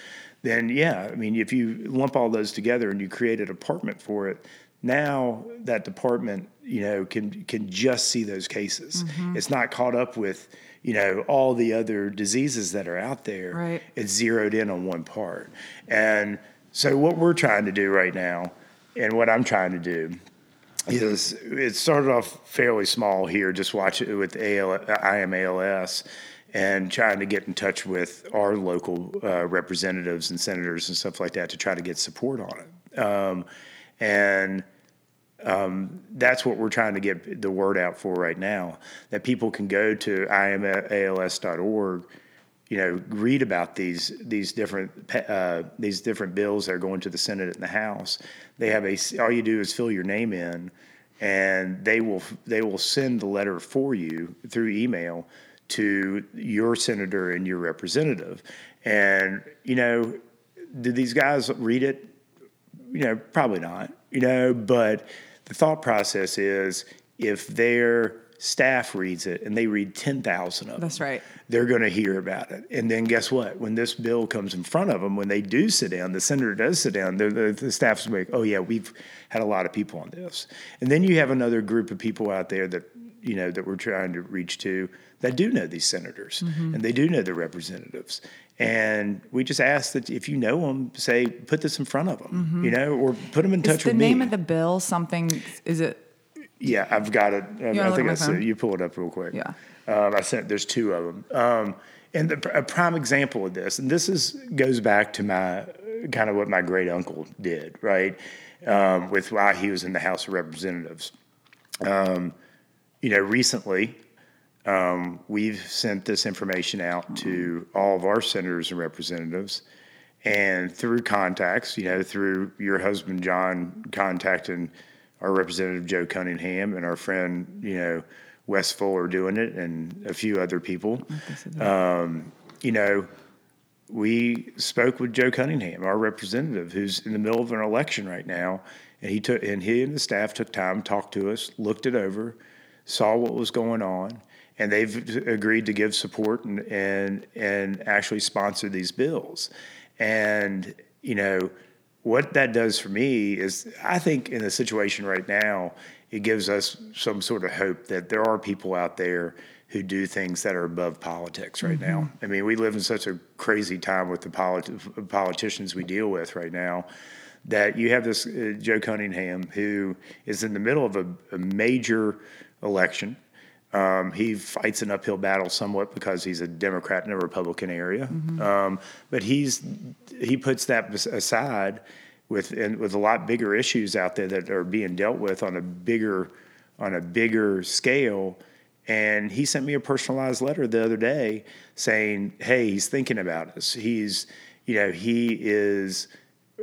then yeah, I mean if you lump all those together and you create a department for it, now that department you know can can just see those cases. Mm-hmm. It's not caught up with you know all the other diseases that are out there. Right. It's zeroed in on one part, and so what we're trying to do right now, and what I'm trying to do is it started off fairly small here, just watch it with AL, IMALS and trying to get in touch with our local uh, representatives and senators and stuff like that to try to get support on it. Um, and um, that's what we're trying to get the word out for right now that people can go to imals.org you know, read about these these different uh, these different bills that are going to the Senate and the House. They have a all you do is fill your name in, and they will they will send the letter for you through email to your senator and your representative. And you know, did these guys read it? you know, probably not, you know, but the thought process is if their staff reads it and they read 10,000 of them, That's right. they're going to hear about it. And then guess what? When this bill comes in front of them, when they do sit down, the senator does sit down, the, the, the staff's like, oh, yeah, we've had a lot of people on this. And then you have another group of people out there that, you know, that we're trying to reach to that do know these senators Mm-hmm. and they do know the representatives. And we just ask that if you know them, say, put this in front of them, you know, or put them in Mm-hmm. Is touch the with name me. of the bill something? Is it? Yeah, I've got it. Um, I think I said you pull it up real quick. Yeah. Um, I sent. There's two of them. Um, and the, a prime example of this, and this is goes back to my kind of what my great uncle did, right? Um, with why he was in the House of Representatives. Um, you know, recently um, we've sent this information out to all of our senators and representatives, and through contacts, you know, through your husband John contacting our representative Joe Cunningham and our friend, you know, Wes Fuller doing it, and a few other people. Um, you know, we spoke with Joe Cunningham, our representative, who's in the middle of an election right now, and he took and he and the staff took time, talked to us, looked it over, saw what was going on, and they've agreed to give support and and and actually sponsor these bills. And you know what that does for me is, I think in the situation right now, it gives us some sort of hope that there are people out there who do things that are above politics right mm-hmm. now. I mean, we live in such a crazy time with the politi- politicians we deal with right now that you have this uh, Joe Cunningham who is in the middle of a, a major election. Um, he fights an uphill battle somewhat because he's a Democrat in a Republican area, mm-hmm. um, but he's he puts that aside with and with a lot bigger issues out there that are being dealt with on a bigger on a bigger scale. And he sent me a personalized letter the other day saying, "Hey, he's thinking about us. He's, you know, he is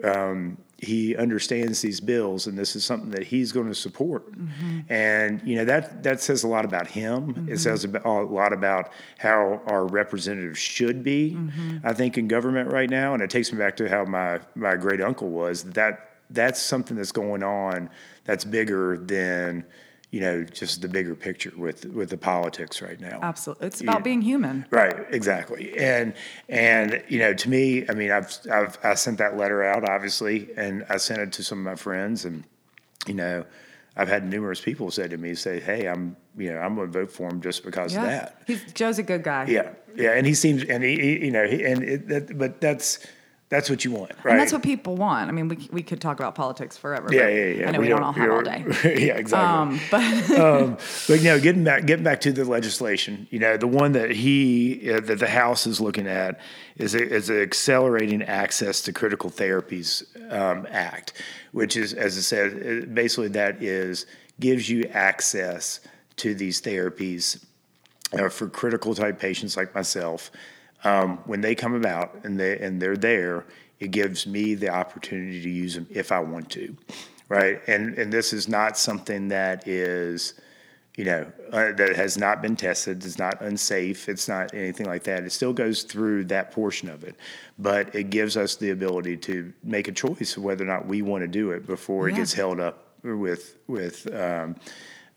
um, he understands these bills and this is something that he's going to support mm-hmm. and you know that that says a lot about him mm-hmm. it says a lot about how our representatives should be mm-hmm. i think in government right now and it takes me back to how my my great uncle was that that's something that's going on that's bigger than you know, just the bigger picture with with the politics right now. Absolutely, it's about being human. Right, exactly. And and you know, to me, I mean, I've I've I sent that letter out obviously, and I sent it to some of my friends, and you know, I've had numerous people say to me, say, "Hey, I'm you know, I'm going to vote for him just because yeah. of that." He's, Joe's a good guy. Yeah, yeah, and he seems, and he, he you know, he, and it, that, but that's that's what you want, right? And that's what people want. I mean, we, we could talk about politics forever. Yeah, yeah, yeah. I know we, we don't, all have all day. yeah, exactly. Um, but um, but you know, getting back getting back to the legislation, you know, the one that he uh, that the House is looking at is a, is an accelerating access to critical therapies um, act, which is, as I said, basically that is gives you access to these therapies uh, for critical type patients like myself um, when they come about and they and they're there, it gives me the opportunity to use them if I want to, right? And and this is not something that is, you know, uh, that has not been tested. It's not unsafe. It's not anything like that. It still goes through that portion of it, but it gives us the ability to make a choice of whether or not we want to do it before yeah. it gets held up with with um,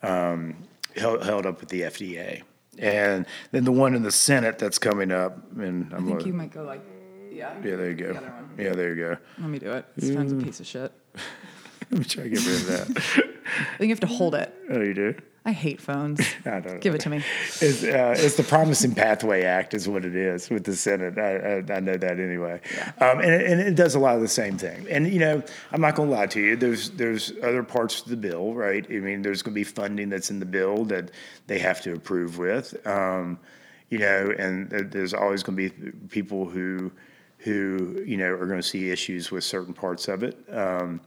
um, held, held up with the FDA. And then the one in the Senate that's coming up, and I'm I think you might go like, yeah. Yeah, there you go. The yeah, there you go. Let me do it. This phone's a piece of shit. Let me try to get rid of that. I think you have to hold it. Oh, you do? I hate phones. I don't Give it to me. It's, uh, it's, the Promising Pathway Act, is what it is with the Senate. I, I, I know that anyway. Yeah. Um, and, it, and, it, does a lot of the same thing. And you know, I'm not going to lie to you. There's there's other parts of the bill, right? I mean, there's going to be funding that's in the bill that they have to approve with. Um, you know, and there's always going to be people who who you know are going to see issues with certain parts of it. Um,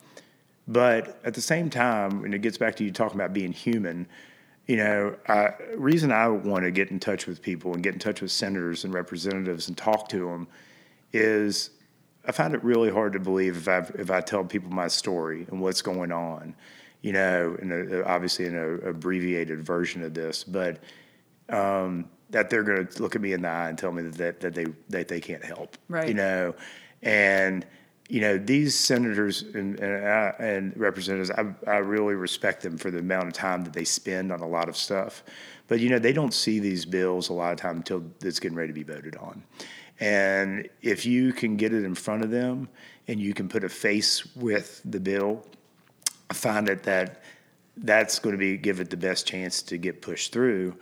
but at the same time, when it gets back to you talking about being human, you know, I, reason I want to get in touch with people and get in touch with senators and representatives and talk to them is I find it really hard to believe if I if I tell people my story and what's going on, you know, in a, obviously in an abbreviated version of this, but um, that they're going to look at me in the eye and tell me that, that they that they can't help, right? You know, and you know, these senators and, and, and representatives, I, I, really respect them for the amount of time that they spend on a lot of stuff. But, you know, they don't see these bills a lot of time until it's getting ready to be voted on. And if you can get it in front of them and you can put a face with the bill, I find it that that's going to be give it the best chance to get pushed through.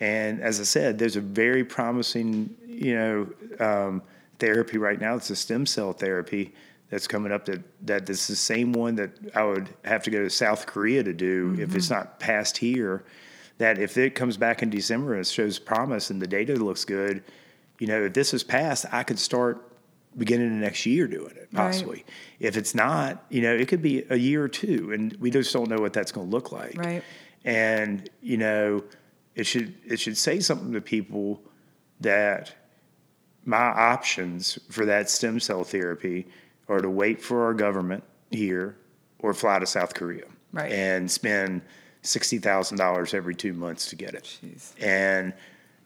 And as I said, there's a very promising, you know, um, therapy right now. It's a stem cell therapy that's coming up that that is the same one that I would have to go to South Korea to do mm-hmm. if it's mm-hmm. not passed here. That if it comes back in December and shows promise and the data looks good, you know, if this is passed, I could start beginning of next year doing it possibly. Right. If it's not, you know, it could be a year or two, and we just don't know what that's going to look like. Right. And you know, it should it should say something to people that my options for that stem cell therapy are to wait for our government here or fly to South Korea right. and spend sixty thousand dollars every two months to get it. Jeez. And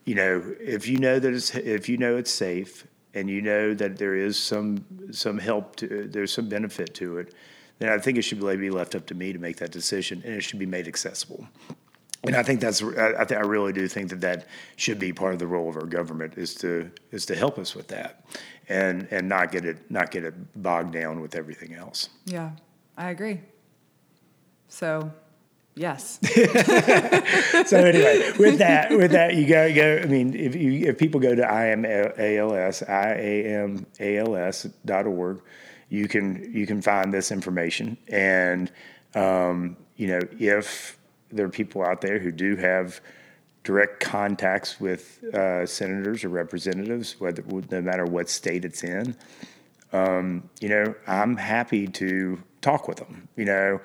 you know, if you know that it's if you know it's safe and you know that there is some some help to there's some benefit to it, then I think it should be left up to me to make that decision, and it should be made accessible. and I think that's I, I, th- I really do think that that should be part of the role of our government is to is to help us with that, and and not get it not get it bogged down with everything else. Yeah, I agree. So, yes. so anyway, with that, with that, you go go. I mean, if you if people go to iamals iamals dot org, you can you can find this information, and um, you know if there are people out there who do have direct contacts with uh, senators or representatives, whether no matter what state it's in. Um, you know, I'm happy to talk with them. You know,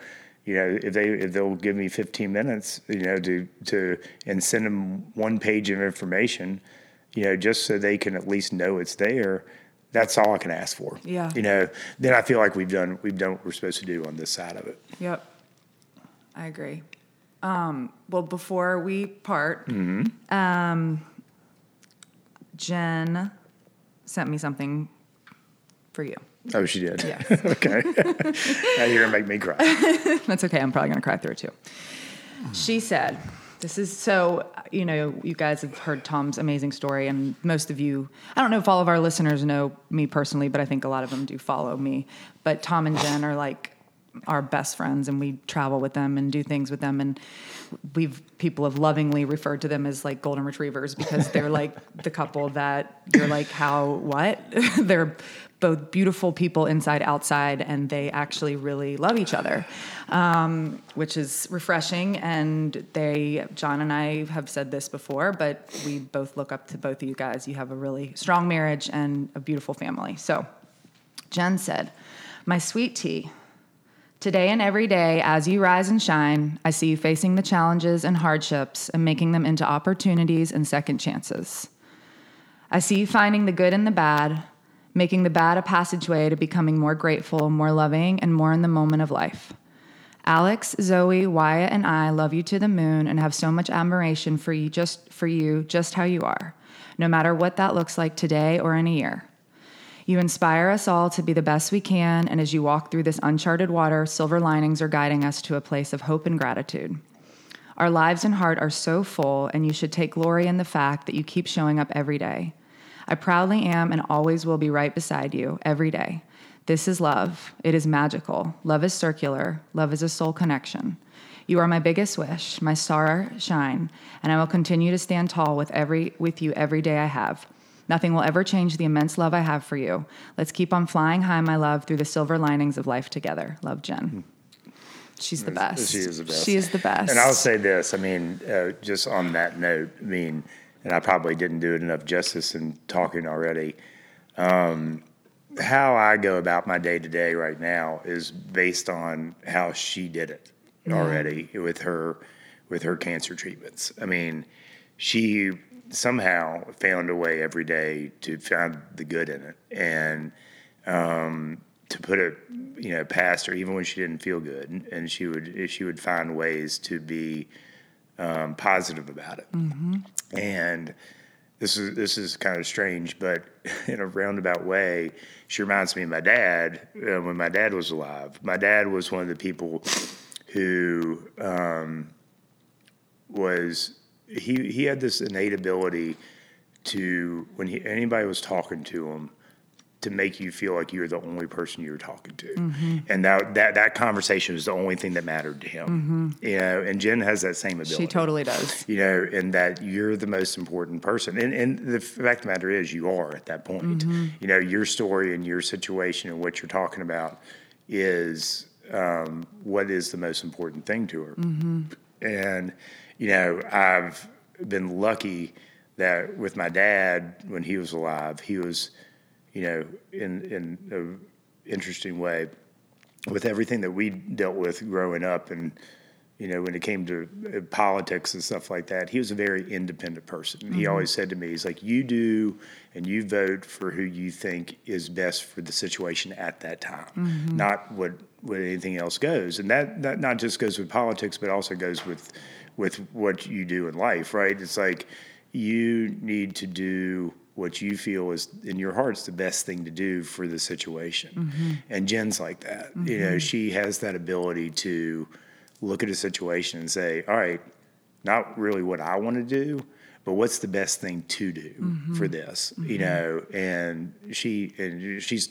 you know if they if they'll give me 15 minutes, you know, to to and send them one page of information, you know, just so they can at least know it's there. That's all I can ask for. Yeah. You know, then I feel like we've done we've done what we're supposed to do on this side of it. Yep. I agree. Um, well, before we part, Mm-hmm. um, Jen sent me something for you. Oh, she did. Yes. okay. now you're gonna make me cry. That's okay. I'm probably going to cry through it too. She said, This is so, you know, you guys have heard Tom's amazing story, and most of you, I don't know if all of our listeners know me personally, but I think a lot of them do follow me. But Tom and Jen are like our best friends, and we travel with them and do things with them. And we've, people have lovingly referred to them as like golden retrievers because they're like the couple that you're like, how, what? they're both beautiful people inside outside and they actually really love each other um, which is refreshing and they john and i have said this before but we both look up to both of you guys you have a really strong marriage and a beautiful family so jen said my sweet tea Today and every day, as you rise and shine, I see you facing the challenges and hardships and making them into opportunities and second chances. I see you finding the good and the bad, making the bad a passageway to becoming more grateful, more loving, and more in the moment of life. Alex, Zoe, Wyatt, and I love you to the moon and have so much admiration for you just for you just how you are, no matter what that looks like today or in a year. You inspire us all to be the best we can, and as you walk through this uncharted water, silver linings are guiding us to a place of hope and gratitude. Our lives and heart are so full, and you should take glory in the fact that you keep showing up every day. I proudly am and always will be right beside you every day. This is love. It is magical. Love is circular. Love is a soul connection. You are my biggest wish, my star shine, and I will continue to stand tall with every with you every day I have. Nothing will ever change the immense love I have for you. Let's keep on flying high, my love, through the silver linings of life together. Love, Jen. She's the best. She is the best. She is the best. And I'll say this. I mean, uh, just on that note, I mean, and I probably didn't do it enough justice in talking already. Um, how I go about my day to day right now is based on how she did it already with her with her cancer treatments. I mean, she somehow found a way every day to find the good in it and um, to put it, you know, past her, even when she didn't feel good, and she would she would find ways to be um, positive about it. And this is this is kind of strange, but in a roundabout way, she reminds me of my dad uh, when my dad was alive. My dad was one of the people who um, was he he had this innate ability to when he, anybody was talking to him to make you feel like you're the only person you're talking to, mm-hmm. and that that that conversation was the only thing that mattered to him. Mm-hmm. You know, and Jen has that same ability she totally does. you know, and that you're the most important person. And, and the fact of the matter is, you are at that point. Mm-hmm. You know, your story and your situation and what you're talking about is um, what is the most important thing to her. And, you know, I've been lucky that with my dad, when he was alive, he was, you know, in, in an interesting way with everything that we dealt with growing up and you know when it came to uh, politics and stuff like that he was a very independent person. He mm-hmm. always said to me he's like you do and you vote for who you think is best for the situation at that time mm-hmm. not what what anything else goes. And that that not just goes with politics but also goes with with what you do in life right? It's like you need to do what you feel is in your heart's the best thing to do for the situation. Mm-hmm. And Jen's like that. You know, she has that ability to look at a situation and say, all right, not really what I want to do, but what's the best thing to do Mm-hmm. for this, you know? And she and she's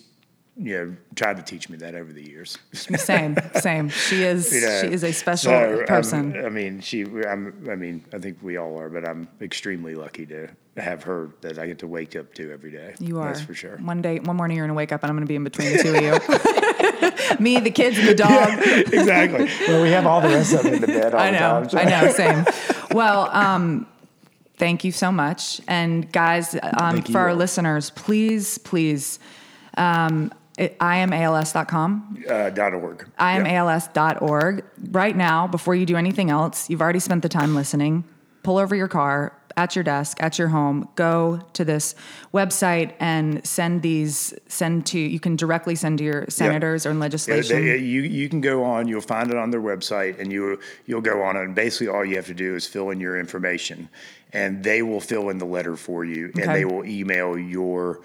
you know tried to teach me that over the years. Same, same. She is You know, she is a special so, person. I mean, she. I'm, I mean, I think we all are, but I'm extremely lucky to have her that I get to wake up to every day. you are That's for sure. One day, one morning, you're gonna wake up and I'm gonna be in between the two of you. Me, the kids, and the dog. exactly. Well, we have all the rest of them in the bed I the know, I know, same. Well, um, thank you so much, and guys, um, for our listeners, please, please, um, it, iamals.com. Uh, dot org. iamals.org. Right now, before you do anything else, you've already spent the time listening. Pull over your car at your desk, at your home, go to this website and send these, send to, you can directly send to your senators or in Yeah, legislation. they- you you can go on. You'll find it on their website, and you you'll go on it. And basically, all you have to do is fill in your information, and they will fill in the letter for you, and they will email your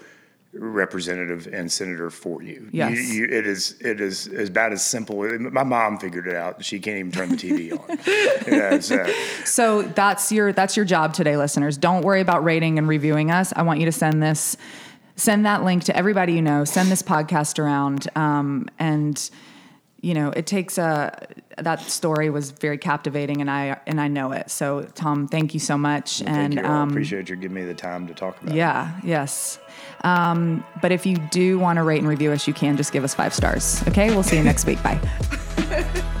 representative and senator for you. Yes. You, you, it is it is as bad as simple. My mom figured it out. She can't even turn the TV on. Know, so, So that's your that's your job today, listeners. Don't worry about rating and reviewing us. I want you to send this, send that link to everybody you know. Send this podcast around, um, and you know it takes a. That story was very captivating, and I and I know it. So Tom, thank you so much. thank and you. I um, appreciate you giving me the time to talk about. it. yeah, yes. Um, but if you do want to rate and review us, you can just give us five stars. Okay, we'll see you next week. Bye.